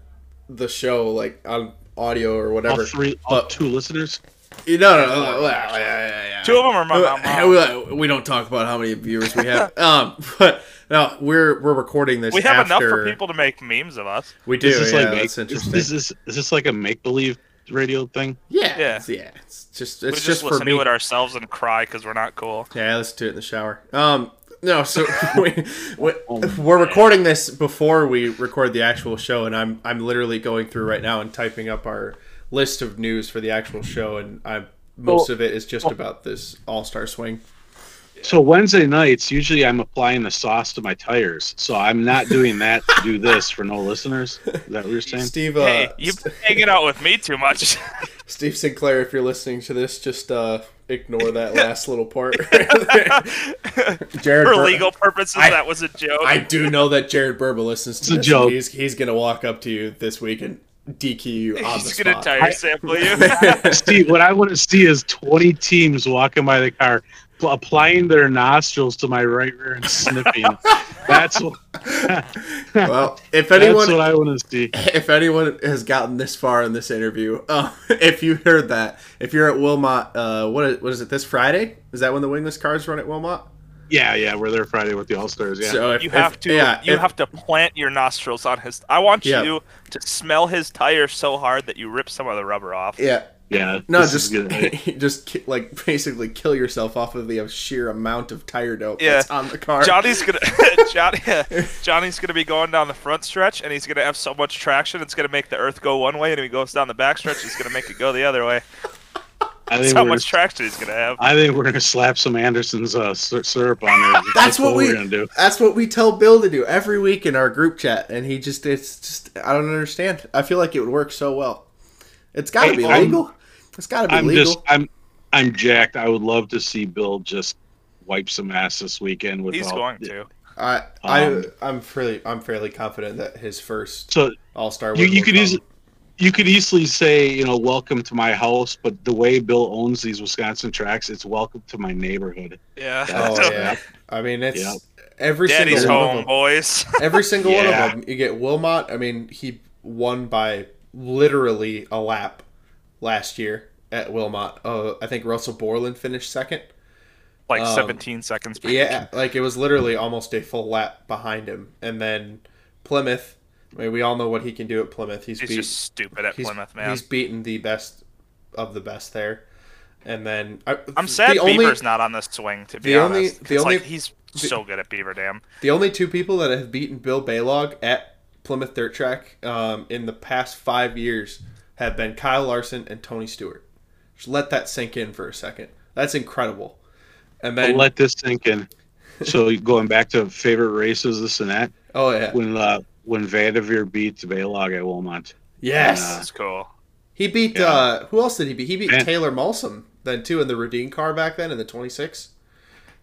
the show like on audio or All whatever. three, all But- two listeners. No, no, no, no, yeah, yeah, yeah, yeah. two of them are my Uh, mom we, we don't talk about how many viewers we have. um, but no, we're we're recording this. we have enough for people to make memes of us We do. Is this yeah, like make, that's is, interesting. is this is this like a make believe radio thing? yeah, Yeah. it's, yeah. It's just we it's just, just, for listen me. to it ourselves and cry because we're not cool. Yeah, let's do it in the shower. Um, no, so we, we, Oh, we're recording this before we record the actual show, and I'm I'm literally going through right now and typing up our list of news for the actual show, and I'm most Well- of it is just about this All Star Swing. So Wednesday nights, usually I'm applying the sauce to my tires. So I'm not doing that to do this for no listeners. Is that what you're saying? Steve, uh, Hey, you've been hanging out with me too much. Steve Sinclair, if you're listening to this, just uh, ignore that last little part. Jared For Bur- legal purposes, I- that was a joke. I do know that Jared Burba listens to It's a joke. He's he's gonna walk up to you this week and DQ you on He's the gonna spot. tire sample you. Steve, what I want to see is 20 teams walking by the car, pl- applying their nostrils to my right rear and sniffing. That's what, well, if anyone, that's anyone what I want to see. if anyone has gotten this far in this interview, uh, if you heard that, if you're at Wilmot, uh, what is, what is it? This Friday is that when the wingless cars run at Wilmot? Yeah, yeah, we're there Friday with the All Stars. Yeah. So if, You if- have to. yeah, you if- have to plant your nostrils on his. I want Yeah. you to smell his tire so hard that you rip some of the rubber off. yeah. yeah. No, just is good. just like basically kill yourself off of the sheer amount of tire dope Yeah. that's on the car. Johnny's gonna Johnny Johnny's gonna be going down the front stretch and he's gonna have so much traction it's gonna make the earth go one way and if he goes down the back stretch he's gonna make it go the other way. I That's think how much traction he's gonna have. I think we're gonna slap some Anderson's uh, sy- syrup on there. That's what we. we're gonna do. That's what we tell Bill to do every week in our group chat, and he just it's just I don't understand. I feel like it would work so well. It's got to Hey, be I'm- legal. It's got to be I'm legal. just I'm I'm jacked. I would love to see Bill just wipe some ass this weekend. With He's all, going to. I I Um, I'm fairly I'm fairly confident that his first So All Star. you, you could easily you could easily say you know welcome to my house, but the way Bill owns these Wisconsin tracks, it's welcome to my neighborhood. Yeah. Oh yeah. I mean it's Yep. every Daddy's single one of them. boys. Every single one of them. You get Wilmot. I mean, he won by literally a lap last year at Wilmot. Uh, I think Russell Borland finished second. like Um, 17 seconds. back. Yeah, like it was literally almost a full lap behind him. And then Plymouth. I mean, we all know what he can do at Plymouth. He's, He's beat- just stupid at he's- Plymouth, man. He's beaten the best of the best there. And then I, I'm sad the only- Beaver's not on this swing. To be the only- honest, the 'cause, only- like he's so good at Beaver Dam. The only two people that have beaten Bill Balog at Plymouth Dirt Track um, in the past five years have been Kyle Larson and Tony Stewart. Just let that sink in for a second. That's incredible. And But then, let this sink in. So going back to favorite races, this and that. oh yeah, When uh, when Vanderveer beats Balog at Wilmot. yes, That's cool. he beat. yeah. Uh, who else did he beat? He beat Man. Taylor Malsom then too in the Redeem car back then in the 26.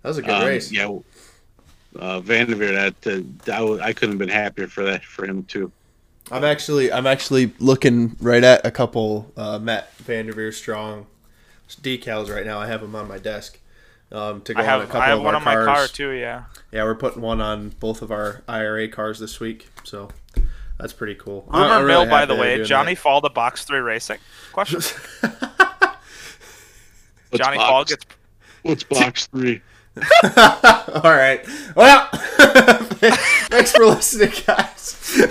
That was a good Um, race. Yeah. Uh, Vanderveer, that uh, I, w- I couldn't have been happier for that for him too. I'm actually I'm actually looking right at a couple uh, Matt Vanderveer strong decals right now. I have them on my desk. Um, to go I on a have couple I have of one our on my car too. Yeah. Yeah, we're putting one on both of our IRA cars this week, so that's pretty cool. I- Rumor I'm mill, by the way, Johnny that. Fall to box three racing? Question. Johnny box- Fall gets What's box three? All right. Well, thanks for listening, guys.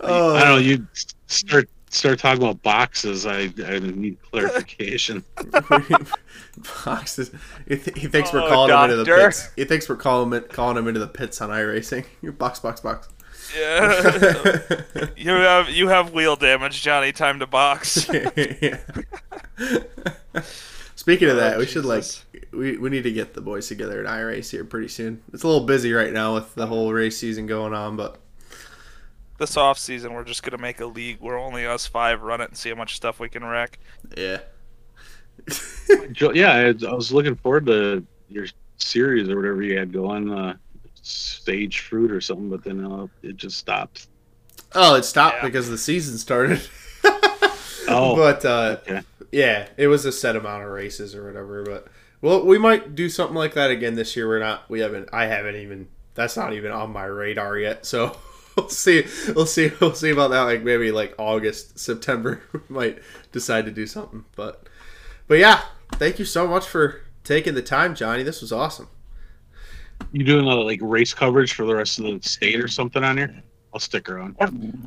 oh, I don't know. You start start talking about boxes. I I need clarification. boxes. He, th- he thinks we're Oh, calling him into the pits. He thinks we're calling him calling him into the pits on iRacing. Your box, box, box. Yeah. you have you have wheel damage, Johnny. Time to box. Yeah. Speaking of Oh, that, we should like we, we need to get the boys together at iRace here pretty soon. It's a little busy right now with the whole race season going on, but this off season, we're just gonna make a league where only us five run it and see how much stuff we can wreck. yeah. Yeah, I, I was looking forward to your series or whatever you had going, uh, stage fruit or something, but then uh, it just stopped. Oh, it stopped Yeah. because the season started. Oh, but uh, okay. yeah, it was a set amount of races or whatever. But well, we might do something like that again this year. We're not. We haven't. I haven't even. That's not even on my radar yet. So we'll see. We'll see. We'll see about that. Like maybe like August, September. We might decide to do something. But but yeah, thank you so much for taking the time, Johnny. This was awesome. You doing uh, like race coverage for the rest of the state or something on here? I'll stick around.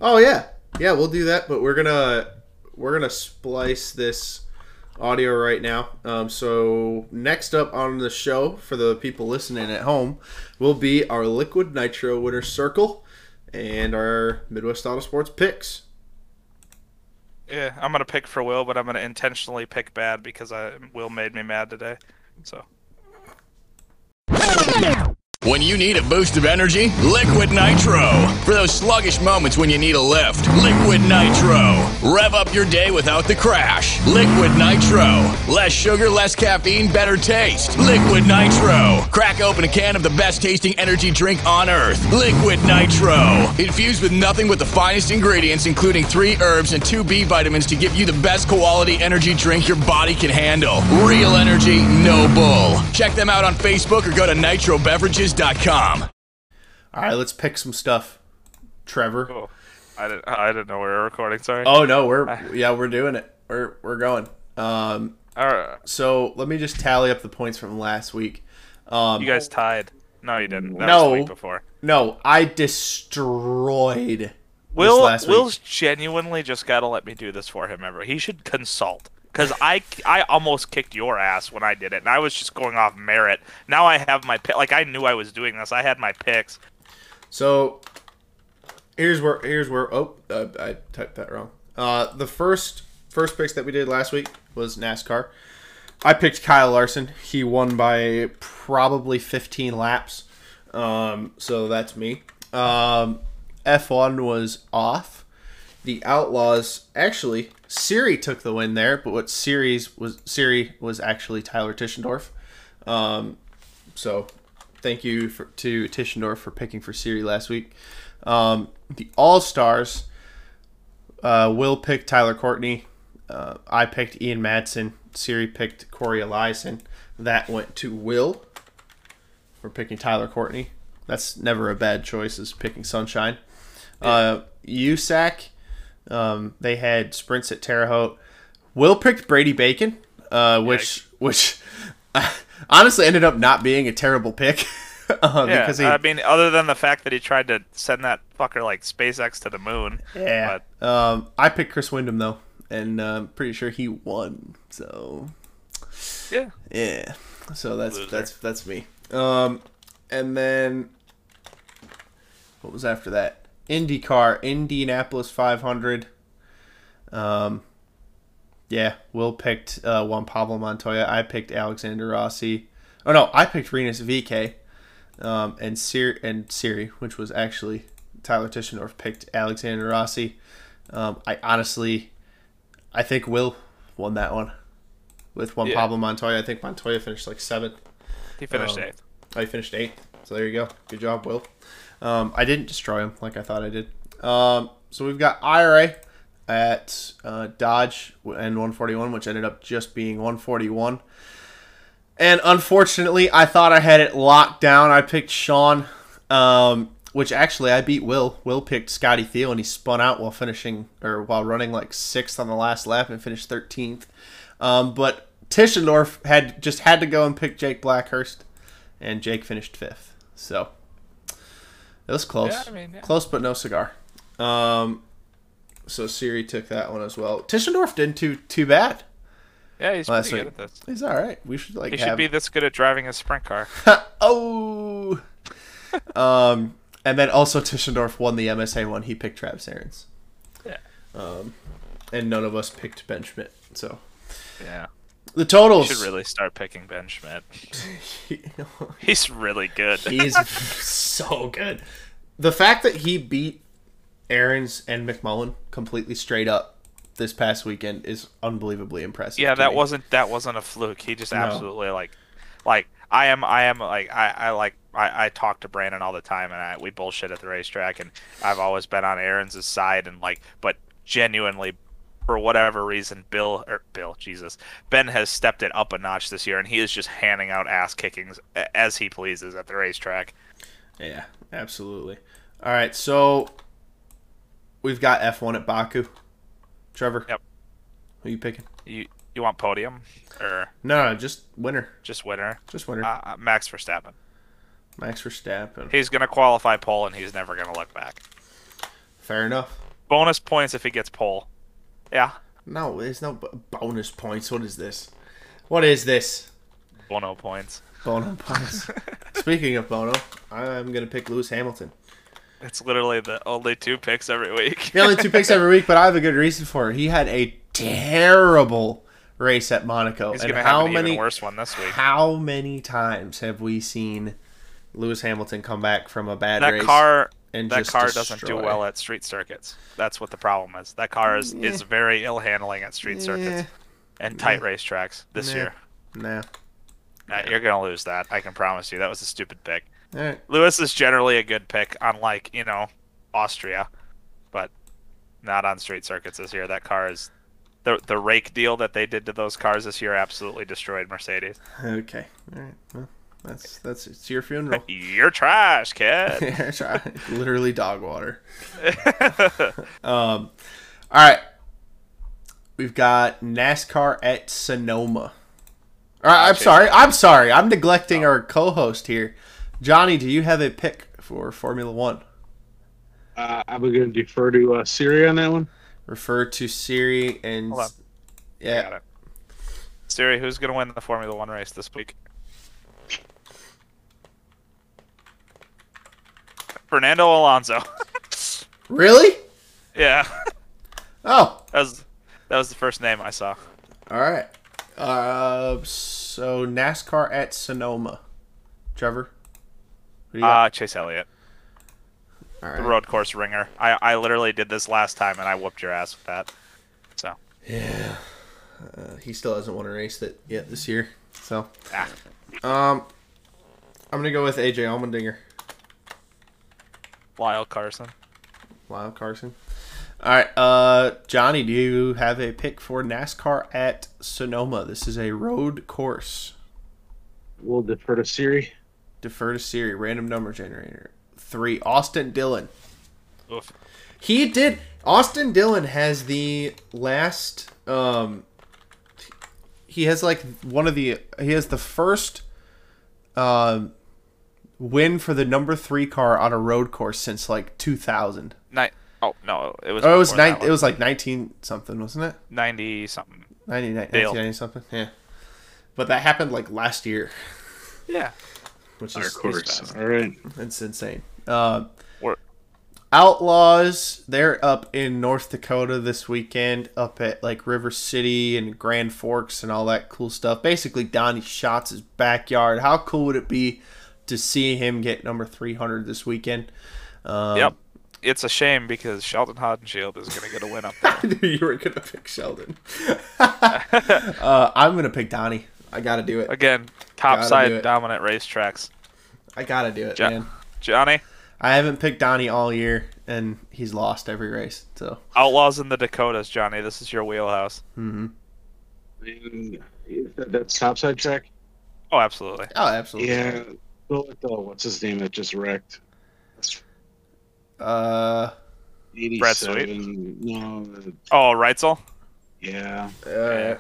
Oh yeah, yeah, we'll do that. But we're gonna we're gonna splice this audio right now. Um, so next up on the show for the people listening at home will be our Liquid Nitro Winner Circle and our Midwest Auto Sports picks. Yeah, I'm gonna pick for Will, but I'm gonna intentionally pick bad because I Will made me mad today. So When you need a boost of energy, Liquid Nitro. For those sluggish moments when you need a lift, Liquid Nitro. Rev up your day without the crash. Liquid Nitro. Less sugar, less caffeine, better taste. Liquid Nitro. Crack open a can of the best tasting energy drink on earth. Liquid Nitro. Infused with nothing but the finest ingredients, including three herbs and two B vitamins to give you the best quality energy drink your body can handle. Real energy, no bull. Check them out on Facebook or go to nitrobeverages.com. All right, let's pick some stuff. Trevor. oh, I didn't I didn't know we were recording. Sorry. Oh no, we're yeah, we're doing it. We're we're going. Um, All right. so let me just tally up the points from last week. Um, You guys tied. No, you didn't. That no, was week before. no, I destroyed. Will this last week. Will's genuinely just got to let me do this for him. Ever he should consult because I I almost kicked your ass when I did it, and I was just going off merit. Now I have my pick. Like I knew I was doing this. I had my picks. So here's where here's where oh uh, I typed that wrong. Uh, the first first picks that we did last week was NASCAR. I picked Kyle Larson. He won by probably 15 laps. Um, so that's me. Um, F1 was off. The Outlaws actually Siri took the win there, but what Siri's was Siri was actually Tyler Tischendorf. Um, so thank you for, to Tischendorf for picking for Siri last week. Um, the All Stars. Uh, Will pick Tyler Courtney. Uh, I picked Ian Madsen. Siri picked Cory Eliason. That went to Will for picking Tyler Courtney. That's never a bad choice, is picking Sunshine. Uh, USAC, um, they had sprints at Terre Haute. Will picked Brady Bacon, uh, which which honestly ended up not being a terrible pick. uh, yeah, because he, I mean, other than the fact that he tried to send that fucker like SpaceX to the moon. Yeah. Um, I picked Chris Windom though, and uh, I'm pretty sure he won. So. Yeah. Yeah. So that's Loser. that's that's me. Um, and then what was after that? IndyCar, Indianapolis 500. Um, yeah, Will picked uh, Juan Pablo Montoya. I picked Alexander Rossi. Oh no, I picked Rinus VeeKay. Um, and Siri and Siri, which was actually Tyler Tischendorf picked Alexander Rossi. Um, I honestly, I think Will won that one with Juan Yeah. Pablo Montoya. I think Montoya finished like seventh. He finished Um, eighth. Oh, he finished eighth. So there you go. Good job, Will. Um, I didn't destroy him like I thought I did. Um, so we've got IRA at uh, Dodge and 141, which ended up just being 141. And unfortunately, I thought I had it locked down. I picked Sean, um, which actually I beat Will. Will picked Scotty Thiel, and he spun out while finishing or while running like sixth on the last lap and finished 13th. Um, but Tischendorf had just had to go and pick Jake Blackhurst, and Jake finished fifth. So it was close, Yeah, I mean, yeah. close but no cigar. Um, so Siri took that one as well. Tischendorf didn't too too bad. Yeah, he's last pretty week. good at this. He's all right. We should like he have should be this good at driving a sprint car. oh. um, and then also Tischendorf won the MSA one. He picked Travis Arenz. Yeah. Um, and none of us picked Ben Schmidt. So Yeah. The totals. You should really start picking Ben Schmidt. He's really good. He's so good. The fact that he beat Arenz and McMullen completely straight up this past weekend is unbelievably impressive. yeah, that me. wasn't that wasn't a fluke. He just No. absolutely like, like I am I am like I I like I, I talk to Brandon all the time and I we bullshit at the racetrack and I've always been on Aaron's side and like but genuinely for whatever reason Bill or Bill Jesus Ben has stepped it up a notch this year and he is just handing out ass kickings as he pleases at the racetrack. Yeah, absolutely. All right, so we've got F1 at Baku. Trevor. Yep. Who you picking? You you want podium or No, no, just winner. just winner? Just winner. Uh, uh, Max Verstappen. Max Verstappen. He's gonna qualify pole and he's never gonna look back. Fair enough. Bonus points if he gets pole. Yeah. No, there's no b- bonus points. What is this? What is this? Bono points. Bono points. Speaking of Bono, I'm gonna pick Lewis Hamilton. It's literally the only two picks every week. He only two picks every week, but I have a good reason for it. He had a terrible race at Monaco. He's and gonna how have an many even worse one this week. How many times have we seen Lewis Hamilton come back from a bad that race car and that car doesn't do well at street circuits. That's what the problem is. That car is, is very ill handling at street circuits and tight racetracks this Nah. year. Nah. Uh, you're gonna lose that. I can promise you. That was a stupid pick. All right. Lewis is generally a good pick, unlike you know Austria, but not on street circuits this year. That car is the the rake deal that they did to those cars this year absolutely destroyed Mercedes. Okay. All right. Well, that's that's it's your funeral. You're trash, kid. Yeah, try- Literally dog water. um, all right. We've got NASCAR at Sonoma. All right, I'm sorry. I'm sorry. I'm neglecting our co-host here. Johnny, do you have a pick for Formula One? Uh, I'm going to defer to uh, Siri on that one. Refer to Siri and Hold on. yeah. Got it. Siri, who's gonna win the Formula One race this week? Fernando Alonso. Really? yeah. Oh, As That was the first name I saw. All right. Uh, so NASCAR at Sonoma. Trevor. Who do you got? Uh, Chase Elliott, All the road course ringer. I, I literally did this last time and I whooped your ass with that. So Yeah. Uh, he still hasn't won a race that yet this year. So, ah, um, I'm gonna go with AJ Allmendinger. Lyle Carson. Lyle Carson. All right, uh, Johnny, do you have a pick for NASCAR at Sonoma? This is a road course. We'll defer to Siri. Defer to Siri. Random number generator. Three. Austin Dillon. Oof. He did. Austin Dillon has the last. Um, he has like one of the. He has the first. Um, win for the number three car on a road course since like 2000. Ni- oh no, it was. Oh, it was before nine. It was like 19 something, wasn't it? ninety something. 90, Dale. 1990 something. Yeah. But that happened like last year, Yeah. which Our is course. All right. It's insane. Uh, Outlaws, they're up in North Dakota this weekend, up at like River City and Grand Forks and all that cool stuff. Basically, Donny Schatz' backyard. How cool would it be to see him get number 300 this weekend? Um, yep. It's a shame because Sheldon Haudenschild is going to get a win up there. I knew you were going to pick Sheldon. uh, I'm going to pick Donny. I got to do it. Again, Gotta do topside it. dominant racetracks. I got to do it, Jo- man. Johnny, I haven't picked Donny all year, and he's lost every race. So, Outlaws in the Dakotas, Johnny. This is your wheelhouse. Mm-hmm. And that- that's topside track. Oh, absolutely. oh, absolutely. Yeah. Go with the what's his name that just wrecked. Uh, Brad Sweet? No. the- Oh, Reitzel. Yeah. uh,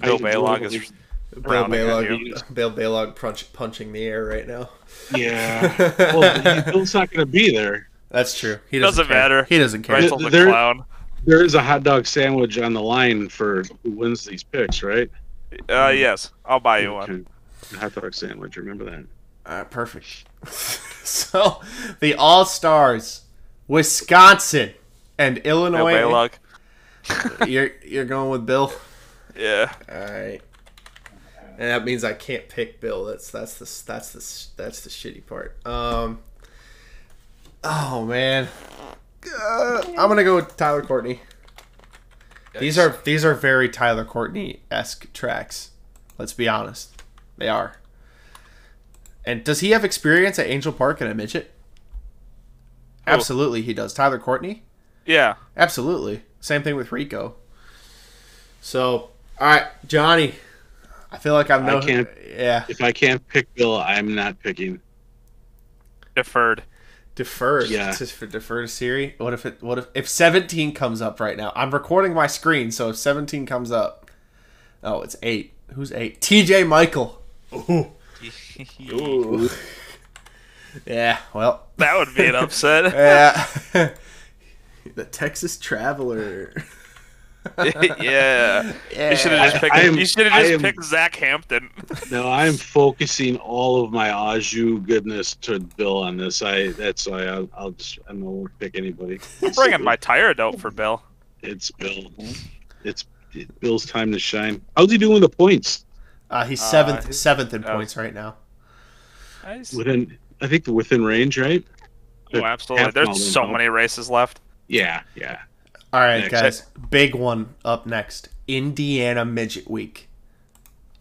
Bill I- Balog is Bill rounding on you. Balog, Bill Balog punch, punching the air right now. Yeah. well, Bill's not going to be there. That's true. He doesn't, Doesn't matter. He doesn't care. Reitzel's a There- clown. There is a hot dog sandwich on the line for who wins these picks, right? Uh, yes, I'll buy you one. Okay. A hot dog sandwich. Remember that. All right, perfect. so, the All Stars, Wisconsin, and Bill Illinois. Balog. you're you're going with Bill. Yeah. All right. And that means I can't pick Bill. That's that's the that's the that's the shitty part. Um. Oh man. Uh, I'm gonna go with Tyler Courtney. These are these are very Tyler Courtney esque tracks. Let's be honest, they are. And does he have experience at Angel Park and a midget? Who? Absolutely, he does. Tyler Courtney. Yeah. Absolutely. Same thing with Rico. So, all right, Johnny. I feel like I'm no. I can't- Yeah, If I can't pick Bill, I'm not picking. Deferred. deferred. Yeah. Just for defer to Siri. What if it? What if if 17 comes up right now? I'm recording my screen, so if 17 comes up, oh, it's eight. Who's eight? T.J. Michael. Ooh. Ooh. yeah. Well. That would be an upset. Yeah. the Texas Traveler. yeah. You should have just picked. Am- you should have just am- picked Zach Hampton. No, I'm focusing all of my Aju goodness to Bill on this. I that's why I'll, I'll just I won't pick anybody. I'm bringing my tire out for Bill. It's Bill. It's Bill's time to shine. How's he doing with the points? Uh, he's Uh, seventh, he's- seventh in uh, points right now. Nice. Within, I think within range, right? Oh, absolutely. Half There's so huh? many races left. Yeah, yeah. All right, Next. guys. Big one up next. Indiana Midget Week.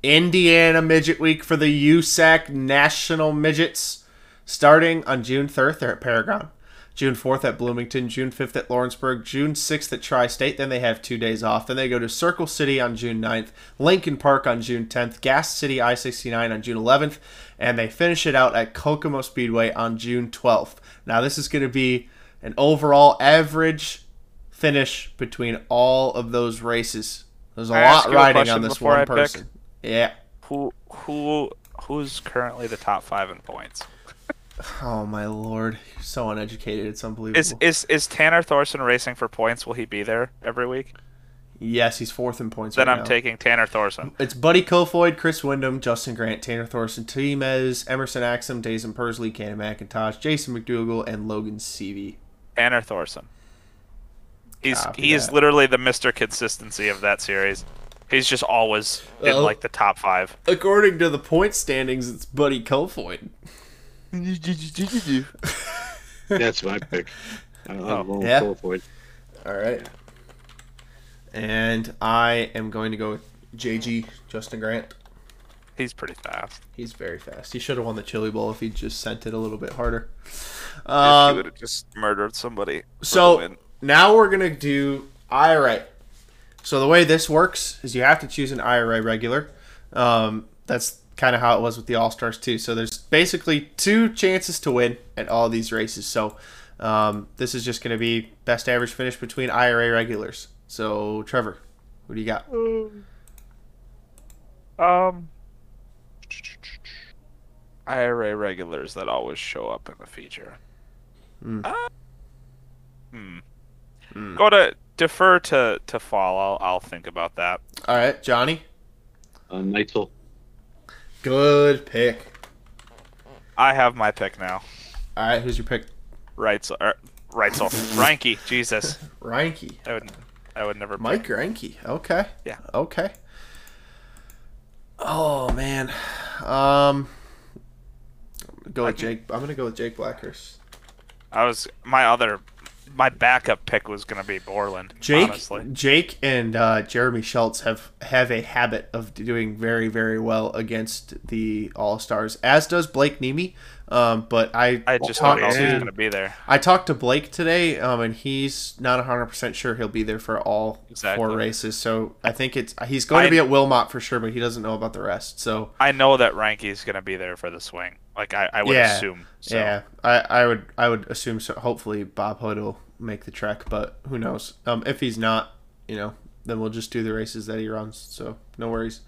Indiana Midget Week for the USAC National Midgets. Starting on June 3rd, they're at Paragon. June 4th at Bloomington. June 5th at Lawrenceburg. June 6th at Tri State. Then they have two days off. Then they go to Circle City on June 9th. Lincoln Park on June 10th. Gas City I 69 on June 11th. And they finish it out at Kokomo Speedway on June 12th. Now, this is going to be an overall average finish between all of those races. There's a I lot you a riding on this before I one pick? person. Yeah. Who who who's currently the top five in points? Oh my lord, you're so uneducated. It's unbelievable. Is is is Tanner Thorson racing for points? Will he be there every week? yes, he's fourth in points. Then right I'm now. taking Tanner Thorson. It's Buddy Kofoid, Chris Windom, Justin Grant, Tanner Thorson, Timez, Emerson Axum, Daison Pursley, Cannon McIntosh, Jason McDougal, and Logan Seavey. Tanner Thorson. He's Copy he is that. literally the Mr. Consistency of that series. He's just always in Well- like the top five. According to the point standings, it's Buddy Kofoid. That's my pick. I Oh, love Lone yeah. Kofoid. All right. And I am going to go with JG Justin Grant. He's pretty fast. He's very fast. He should have won the Chili Bowl if he just sent it a little bit harder. if he Um, would have just murdered somebody. so now we're gonna do IRA. So the way this works is you have to choose an IRA regular. Um, that's kind of how it was with the All Stars too. So there's basically two chances to win at all these races. So um, this is just gonna be best average finish between IRA regulars. So Trevor, what do you got? Um, IRA regulars that always show up in the feature. Hmm. Uh, hmm. Go to defer to to fall. I'll I'll think about that. All right, Johnny. Uh, Neitzel. Good pick. I have my pick now. All right, who's your pick? Right, so er, so Reinke. Jesus, Reinke. I would I would never. Mike pick. Reinke. Okay. Yeah. Okay. Oh man. Um. Go with Jake. I'm gonna go with Jake Blackhurst. I was my other my backup pick was gonna be Borland. Jake, honestly. Jake, and uh, Jeremy Schultz have have a habit of doing very, very well against the All Stars, as does Blake Nemi. Um, but I I just don't know gonna be there. I talked to Blake today, um, and he's not 100 percent sure he'll be there for all Exactly. four races. So I think it's he's going to be at Wilmot for sure, but he doesn't know about the rest. So I know that Reinke's gonna be there for the swing. Like I, I would yeah, assume. So. yeah, I, I would I would assume so. Hopefully Bob Hood will make the trek, but who knows? Um, if he's not, you know, then we'll just do the races that he runs. So no worries.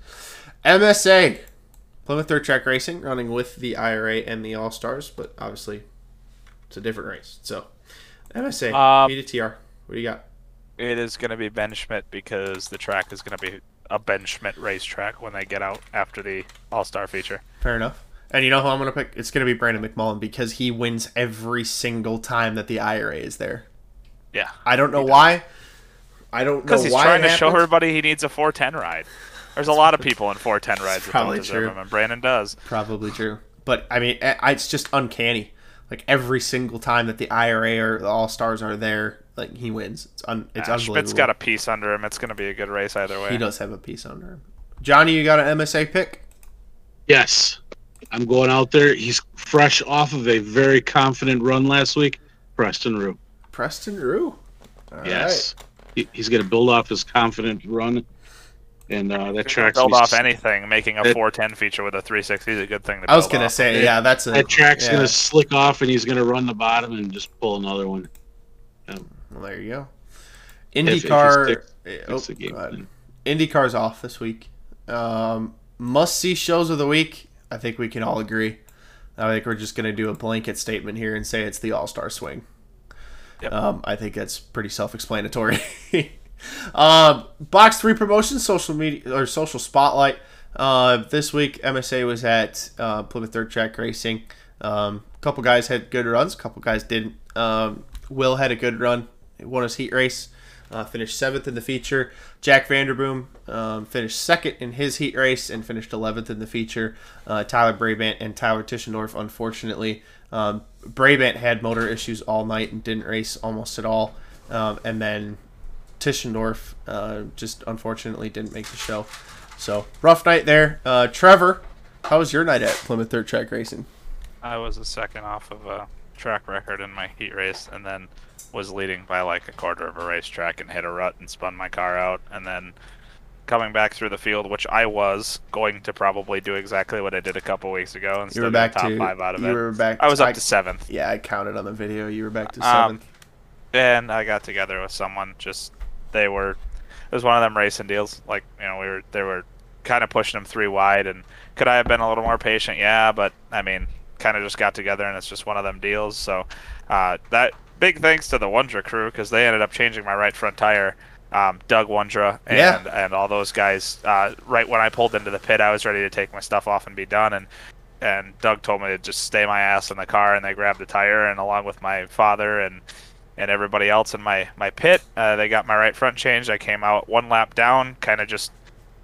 MSA, Plymouth Dirt Track Racing, running with the IRA and the All Stars, but obviously it's a different race. So MSA, Um, B to TR. What do you got? It is going to be Ben Schmidt because the track is going to be a Ben Schmidt racetrack when they get out after the All Star feature. Fair enough. And you know who I'm going to pick? It's going to be Brandon McMullen because he wins every single time that the IRA is there. Yeah. I don't know why. I don't know Because he's trying it to show everybody he needs a 410 ride. There's a lot of people in 410 rides that don't probably deserve true. them, and Brandon does. Probably true. But I mean, it's just uncanny. Like every single time that the IRA or the All Stars are there, like he wins. It's un- it's Ah, unbelievable. Schmidt's got a piece under him. It's going to be a good race either way. He does have a piece under him. Johnny, you got an MSA pick? Yes. I'm going out there. He's fresh off of a very confident run last week. Preston Rue. Preston Rue. All yes. He, he's going to build off his confident run. And uh, that track's build gonna off anything. Making a That- 410 feature with a 360 is a good thing to I was gonna off say, yeah, that's a that track's yeah. going to slick off and he's going to run the bottom and just pull another one. Um, Well, there you go. if- if he IndyCar. sticks- eh, sticks oh, the game go ahead. plan. IndyCar's off this week. Um, must see shows of the week. I think we can all agree. I think we're just going to do a blanket statement here and say it's the All Star Swing. Yep. Um, I think that's pretty self-explanatory. um, box three promotions, social media or social spotlight. Uh, this week, MSA was at uh, Plymouth Dirt Track Racing. Um, a couple guys had good runs, a couple guys didn't. Um, Will had a good run, He won his heat race, uh, finished seventh in the feature. Jack Vanderboom um, finished second in his heat race and finished 11th in the feature. Uh, Tyler Brabant and Tyler Tischendorf, unfortunately, um, Brabant had motor issues all night and didn't race almost at all. Um, and then Tischendorf uh, just unfortunately didn't make the show. So rough night there. Uh, Trevor, how was your night at Plymouth Dirt Track Racing? I was a second off of a track record in my heat race, and then was leading by like a quarter of a racetrack and hit a rut and spun my car out, and then coming back through the field, which I was going to probably do exactly what I did a couple weeks ago and You were back top to five out of you it. were back. I was I- up to seventh. Yeah, I counted on the video. You were back to Um, seventh. and I got together with someone. Just they were. It was one of them racing deals. Like you know, we were they were kind of pushing them three wide. And could I have been a little more patient? Yeah, but I mean, kind of just got together, and it's just one of them deals. So uh, that big thanks to the Wondra crew because they ended up changing my right front tire. Um, Doug Wondra and Yeah. and all those guys. Uh, right when I pulled into the pit, I was ready to take my stuff off and be done. And and Doug told me to just stay my ass in the car, and they grabbed the tire, and along with my father and and everybody else in my my pit. Uh, they got my right front changed. I came out one lap down, kind of just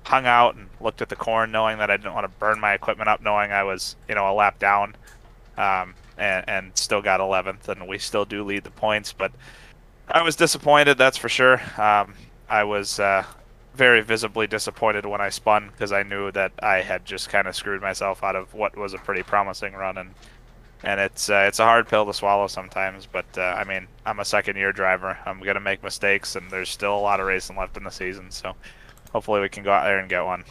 hung out and looked at the corn, knowing that I didn't want to burn my equipment up, knowing I was you know a lap down, um, and and still got 11th, and we still do lead the points, but I was disappointed, that's for sure. Um, I was uh, very visibly disappointed when I spun because I knew that I had just kind of screwed myself out of what was a pretty promising run, and and it's uh, it's a hard pill to swallow sometimes. But uh, I mean, I'm a second year driver. I'm gonna make mistakes, and there's still a lot of racing left in the season. So hopefully we can go out there and get one.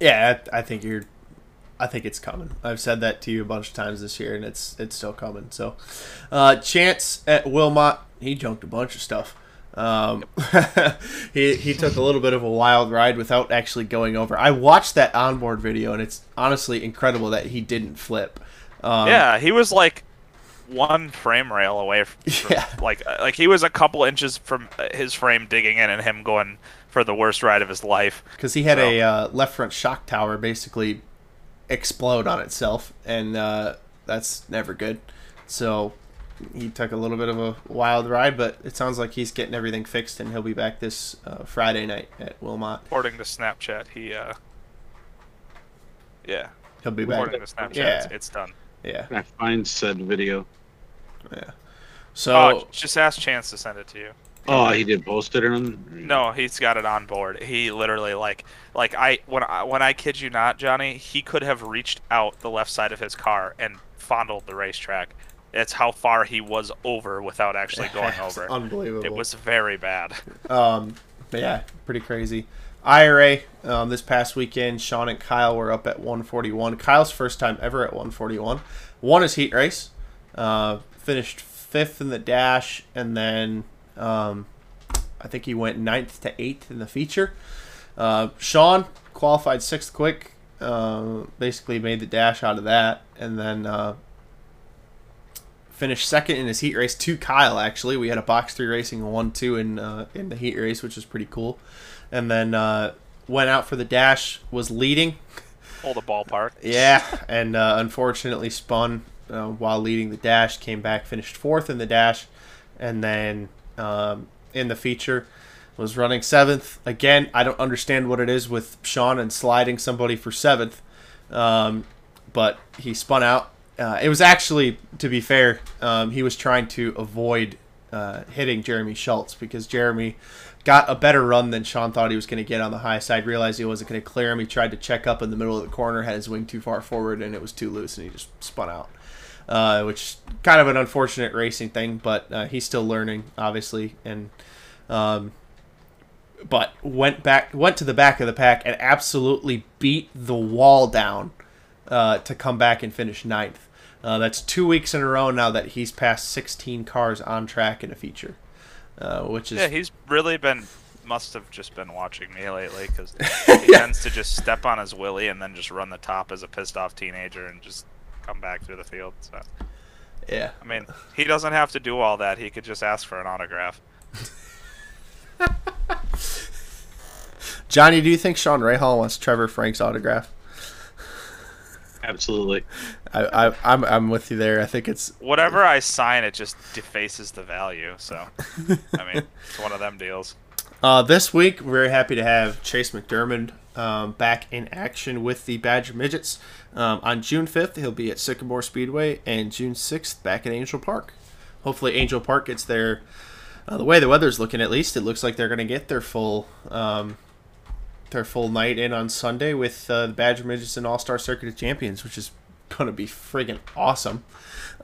Yeah, I, I think you're. I think it's coming. I've said that to you a bunch of times this year, and it's it's still coming. So, uh, Chance at Wilmot, he junked a bunch of stuff. Um, he he took a little bit of a wild ride without actually going over. I watched that onboard video, and it's honestly incredible that he didn't flip. Um, yeah, he was like one frame rail away from, Yeah. like uh, like he was a couple inches from uh, his frame digging in and him going for the worst ride of his life. because he had So- a uh, left front shock tower basically explode on itself, and uh, that's never good. So he took a little bit of a wild ride, but it sounds like he's getting everything fixed, and he'll be back this uh, Friday night at Wilmot. According to Snapchat, he uh yeah. He'll be back. According to Snapchat, Yeah. it's, it's done. Yeah. Can I find said video? Yeah. So So just ask Chance to send it to you. Oh, he did post it on. No, he's got it on board. He literally like like I when I when I kid you not, Johnny, he could have reached out the left side of his car and fondled the racetrack. It's how far he was over without actually going over. unbelievable. It was very bad. Um, but yeah, pretty crazy. IRA um, this past weekend, Sean and Kyle were up at 141. Kyle's first time ever at 141. Won his heat race, uh, finished fifth in the dash, and then um, I think he went ninth to eighth in the feature. Uh, Sean qualified sixth quick, uh, basically made the dash out of that, and then uh, finished second in his heat race to Kyle. Actually, we had a box three racing one two in uh, in the heat race, which was pretty cool. And then uh, went out for the dash, was leading. Hold the ballpark. Yeah, and uh, unfortunately spun uh, while leading the dash. Came back, finished fourth in the dash, and then um, in the feature was running seventh. Again, I don't understand what it is with Sean and sliding somebody for seventh, um, but he spun out. Uh, it was actually, to be fair, um, he was trying to avoid uh, hitting Jeremy Schultz because Jeremy got a better run than Sean thought he was going to get on the high side. Realized he wasn't going to clear him. He tried to check up in the middle of the corner, had his wing too far forward, and it was too loose, and he just spun out. Uh, which kind of an unfortunate racing thing, but uh, he's still learning, obviously, and um, but went back, went to the back of the pack, and absolutely beat the wall down uh, to come back and finish ninth. Uh, that's two weeks in a row now that he's passed 16 cars on track in a feature, uh, which is Yeah, he's really been must have just been watching me lately because he tends to just step on his willy and then just run the top as a pissed off teenager and just come back through the field. So yeah. I mean, he doesn't have to do all that. He could just ask for an autograph. Johnny, do you think Sean Rahal wants Trevor Frank's autograph? Absolutely. I, I, I'm, I'm with you there. I think it's Whatever I sign, it just defaces the value. So, I mean, it's one of them deals. Uh, this week, we're very happy to have Chase McDermott um, back in action with the Badger Midgets. Um, on June 5th, he'll be at Sycamore Speedway, and June 6th, back at Angell Park. Hopefully, Angell Park gets their. Uh, the way the weather's looking, at least, it looks like they're going to get their full. Um, their full night in on Sunday with uh, the Badger Midgets and All Star Circuit of Champions, which is going to be friggin' awesome.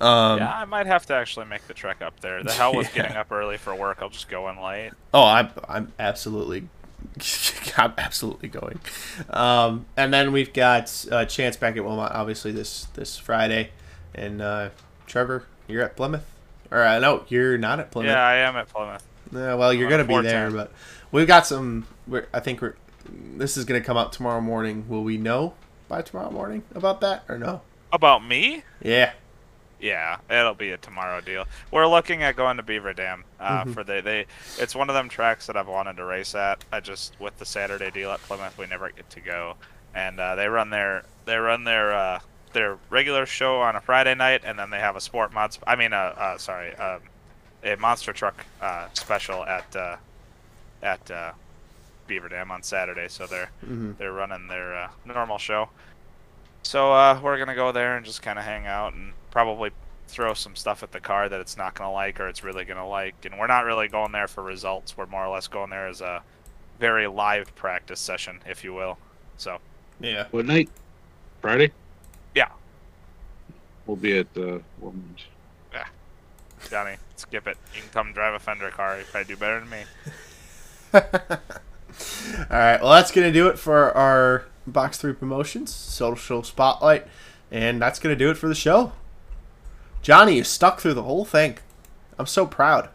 Um, yeah, I might have to actually make the trek up there. The hell with Yeah. getting up early for work. I'll just go in late. Oh, I'm I'm absolutely I'm absolutely going. Um, and then we've got uh, Chance back at Wilmot, obviously this this Friday, and uh, Trevor, you're at Plymouth, or uh, no, you're not at Plymouth. Yeah, I am at Plymouth. Yeah, well, you're I'm gonna be there, but we've got some. We're, I think we're. This is gonna come out tomorrow morning. Will we know by tomorrow morning about that or no? About me? Yeah. Yeah, it'll be a tomorrow deal. We're looking at going to Beaver Dam uh, Mhm. for the they. It's one of them tracks that I've wanted to race at. I just with the Saturday deal at Plymouth, we never get to go, and uh, they run their they run their uh, their regular show on a Friday night, and then they have a sport mods. I mean, uh, uh sorry, um, a monster truck uh, special at uh, at uh, Beaver Dam on Saturday, so they're Mhm. they're running their uh, normal show. So uh, we're gonna go there and just kind of hang out and probably throw some stuff at the car that it's not gonna like or it's really gonna like. And we're not really going there for results. We're more or less going there as a very live practice session, if you will. So Yeah. What night? Friday? yeah, We'll be at the woman's. yeah. Johnny, skip it. You can come drive a Fender car. You probably do better than me. All right, well, that's going to do it for our Box 3 promotions, social spotlight, and that's going to do it for the show. Johnny, you stuck through the whole thing. I'm so proud.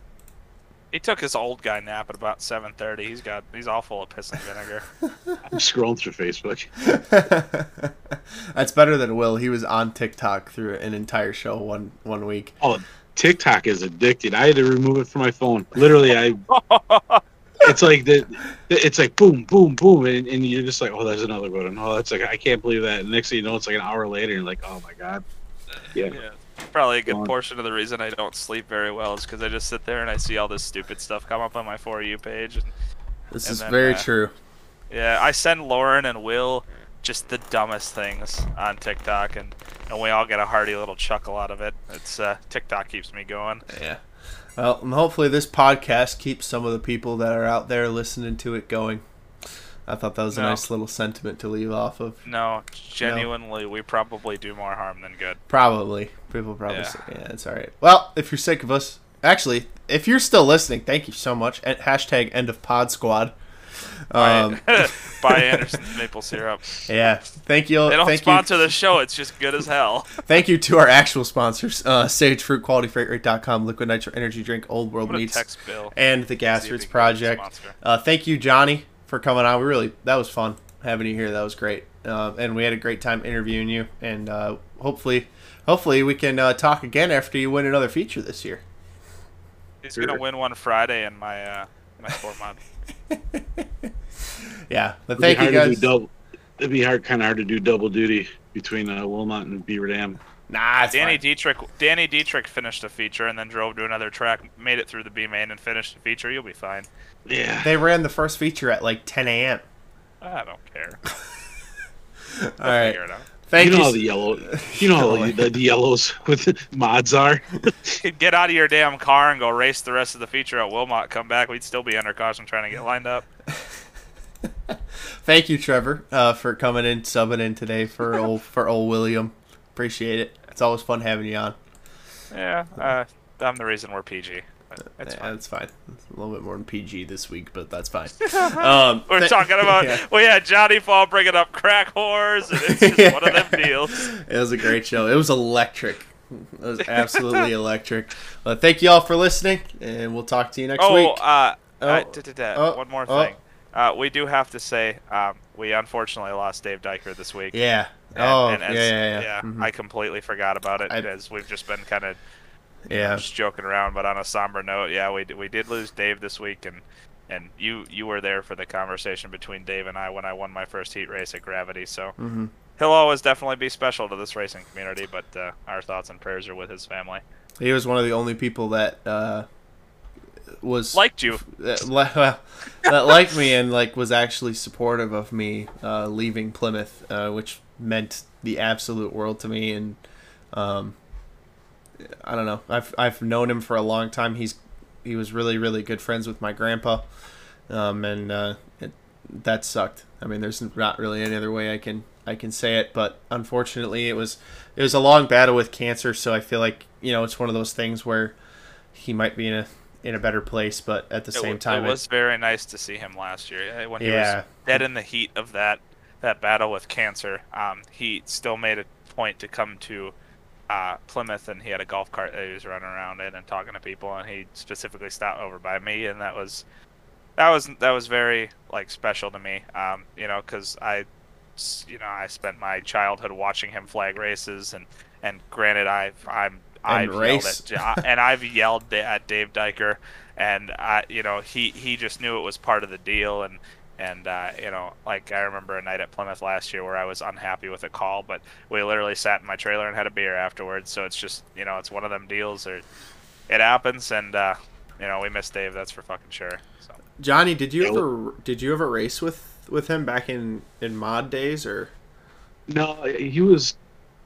He took his old guy nap at about 7:30. He's got he's all full of piss and vinegar. I'm scrolling through Facebook. That's better than Will. He was on TikTok through an entire show one one week. Oh, TikTok is addicted. I had to remove it from my phone. Literally, I. it's like the, it's like boom, boom, boom, and, and you're just like, oh, there's another one. Oh, that's like I can't believe that. And next thing you know, it's like an hour later, and you're like, oh my god. Yeah. Yeah. Probably a good Gone. portion of the reason I don't sleep very well is because I just sit there and I see all this stupid stuff come up on my for you page. And, This and is then, very uh, true. Yeah, I send Lauren and Will just the dumbest things on TikTok, and, and we all get a hearty little chuckle out of it. It's uh, TikTok keeps me going. Yeah. Well, and hopefully this podcast keeps some of the people that are out there listening to it going. I thought that was a No. nice little sentiment to leave off of. No, genuinely, we probably do more harm than good. Probably. People probably Yeah. say, yeah, it's all right. Well, if you're sick of us, actually, if you're still listening, thank you so much. And hashtag end of pod squad. Um, Buy, Anderson's maple syrup. yeah. Thank you. They don't thank sponsor you. the show. It's just good as hell. Thank you to our actual sponsors, uh, Sage Fruit, QualityFreightRate.com, Liquid Nitro Energy Drink, Old World I'm Meats, and the Gas Roots Project. Uh, thank you, Johnny, for coming on. We really that was fun having you here. That was great, uh, and we had a great time interviewing you. And uh, hopefully, hopefully we can uh, talk again after you win another feature this year. He's gonna win one Friday in my uh, my four month. Yeah, but It'd thank be you hard guys. double. It'd be hard, kind of hard to do double duty between uh, Wilmot and Beaver Dam. Nah, it's Danny fine. Dietrich, Danny Dietrich finished a feature and then drove to another track, made it through the B main and finished the feature. You'll be fine. Yeah. They ran the first feature at like 10 a.m. I don't care. All right. Figure it out. Thank you you. know how the yellow, you know how the, the yellows with mods are. Get out of your damn car and go race the rest of the feature at Wilmot. Come back, we'd still be under caution trying to get lined up. Thank you, Trevor, uh, for coming in, subbing in today for old for old William. Appreciate it. It's always fun having you on. Yeah, uh, I'm the reason we're PG. But It's fine. That's fine. It's a little bit more than PG this week, but that's fine. Um, We're th- talking about yeah. well, yeah, Johnny Fall bringing up crack whores, and it's just one of them deals. It was a great show. It was electric. It was absolutely electric. Well, thank you all for listening, and we'll talk to you next oh, week. uh, Oh, uh, da- da- da, oh, one more oh. thing. Uh, we do have to say um, we unfortunately lost Dave Diker this week. Yeah. And, Oh, and as- yeah, yeah, yeah. Mhm. I completely forgot about it I- as we've just been kind of Yeah. just joking around. But on a somber note, yeah, we we did lose Dave this week, and and you you were there for the conversation between Dave and I when I won my first heat race at Gravity. So Mhm. he'll always definitely be special to this racing community. But uh, our thoughts and prayers are with his family. He was one of the only people that uh, was Liked you. that, well, that liked me and like was actually supportive of me uh, leaving Plymouth, uh, which meant the absolute world to me. And um, I don't know, I've I've known him for a long time. He's he was really really good friends with my grandpa, um, and uh, it, that sucked. I mean, there's not really any other way I can I can say it, but unfortunately, it was it was a long battle with cancer. So I feel like you know it's one of those things where he might be in a in a better place, but at the It same time, it was very nice to see him last year when he Yeah. was dead in the heat of that that battle with cancer. Um, he still made a point to come to uh, Plymouth, and he had a golf cart that he was running around in and talking to people, and he specifically stopped over by me, and that was that was that was very like special to me. Um, you know, because I you know, I spent my childhood watching him flag races, and and granted, I've I'm I've yelled at and I've yelled at Dave Diker, and I, you know, he he just knew it was part of the deal, and and uh, you know, like I remember a night at Plymouth last year where I was unhappy with a call, but we literally sat in my trailer and had a beer afterwards. So it's just, you know, it's one of them deals, or it happens, and uh, you know we miss Dave. That's for fucking sure. So Johnny, did you ever did you ever race with with him back in in mod days or? No, he was.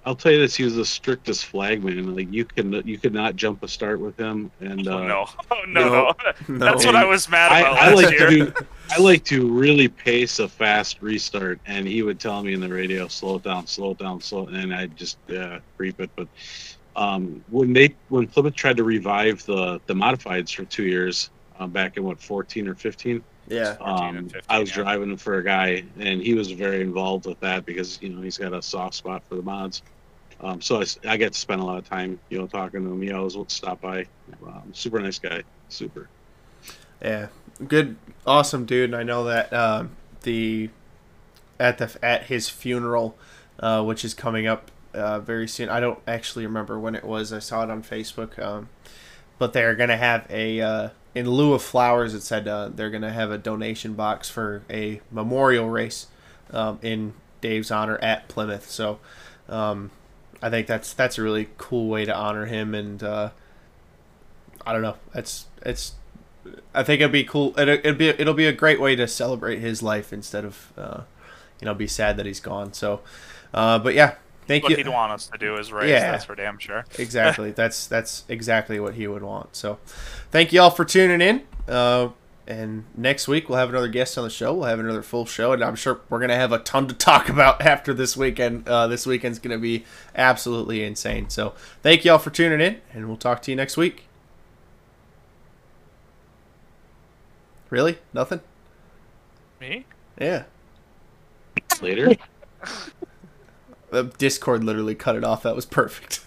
I'll tell you this: he was the strictest flagman. Like you can, you could not jump a start with him. And uh, oh no, oh no, no. no. that's what I was mad I, about I last like year. to do. I like to really pace a fast restart, and he would tell me in the radio, "Slow it down, slow it down, slow," and I just uh, creep it. But um, when they when Plymouth tried to revive the the modifieds for two years uh, back in what 14 or 15, Yeah. um, I was driving for a guy, and he was very involved with that because you know he's got a soft spot for the mods. Um, so I get to spend a lot of time, you know, talking to him. He always would stop by. Um, super nice guy. Super. Yeah, good, awesome dude. And I know that um, the at the at his funeral, uh, which is coming up uh, very soon. I don't actually remember when it was. I saw it on Facebook. Um, but they're gonna have a uh, in lieu of flowers. It said uh, they're gonna have a donation box for a memorial race um, in Dave's honor at Plymouth. So. Um, I think that's that's a really cool way to honor him, and uh, I don't know. It's it's I think it'd be cool. It'll, it'll be it'll be a great way to celebrate his life instead of uh, you know be sad that he's gone. So, uh, but yeah, thank what you. he'd want us to do is race. Yeah. That's for damn sure. exactly. That's that's exactly what he would want. So, thank you all for tuning in. And next week we'll have another guest on the show. We'll have another full show, and I'm sure we're gonna have a ton to talk about after this weekend. Uh, this weekend's gonna be absolutely insane. So, thank you all for tuning in, and we'll talk to you next week. Really? Nothing? Me? Yeah. Later. The Discord literally cut it off. That was perfect.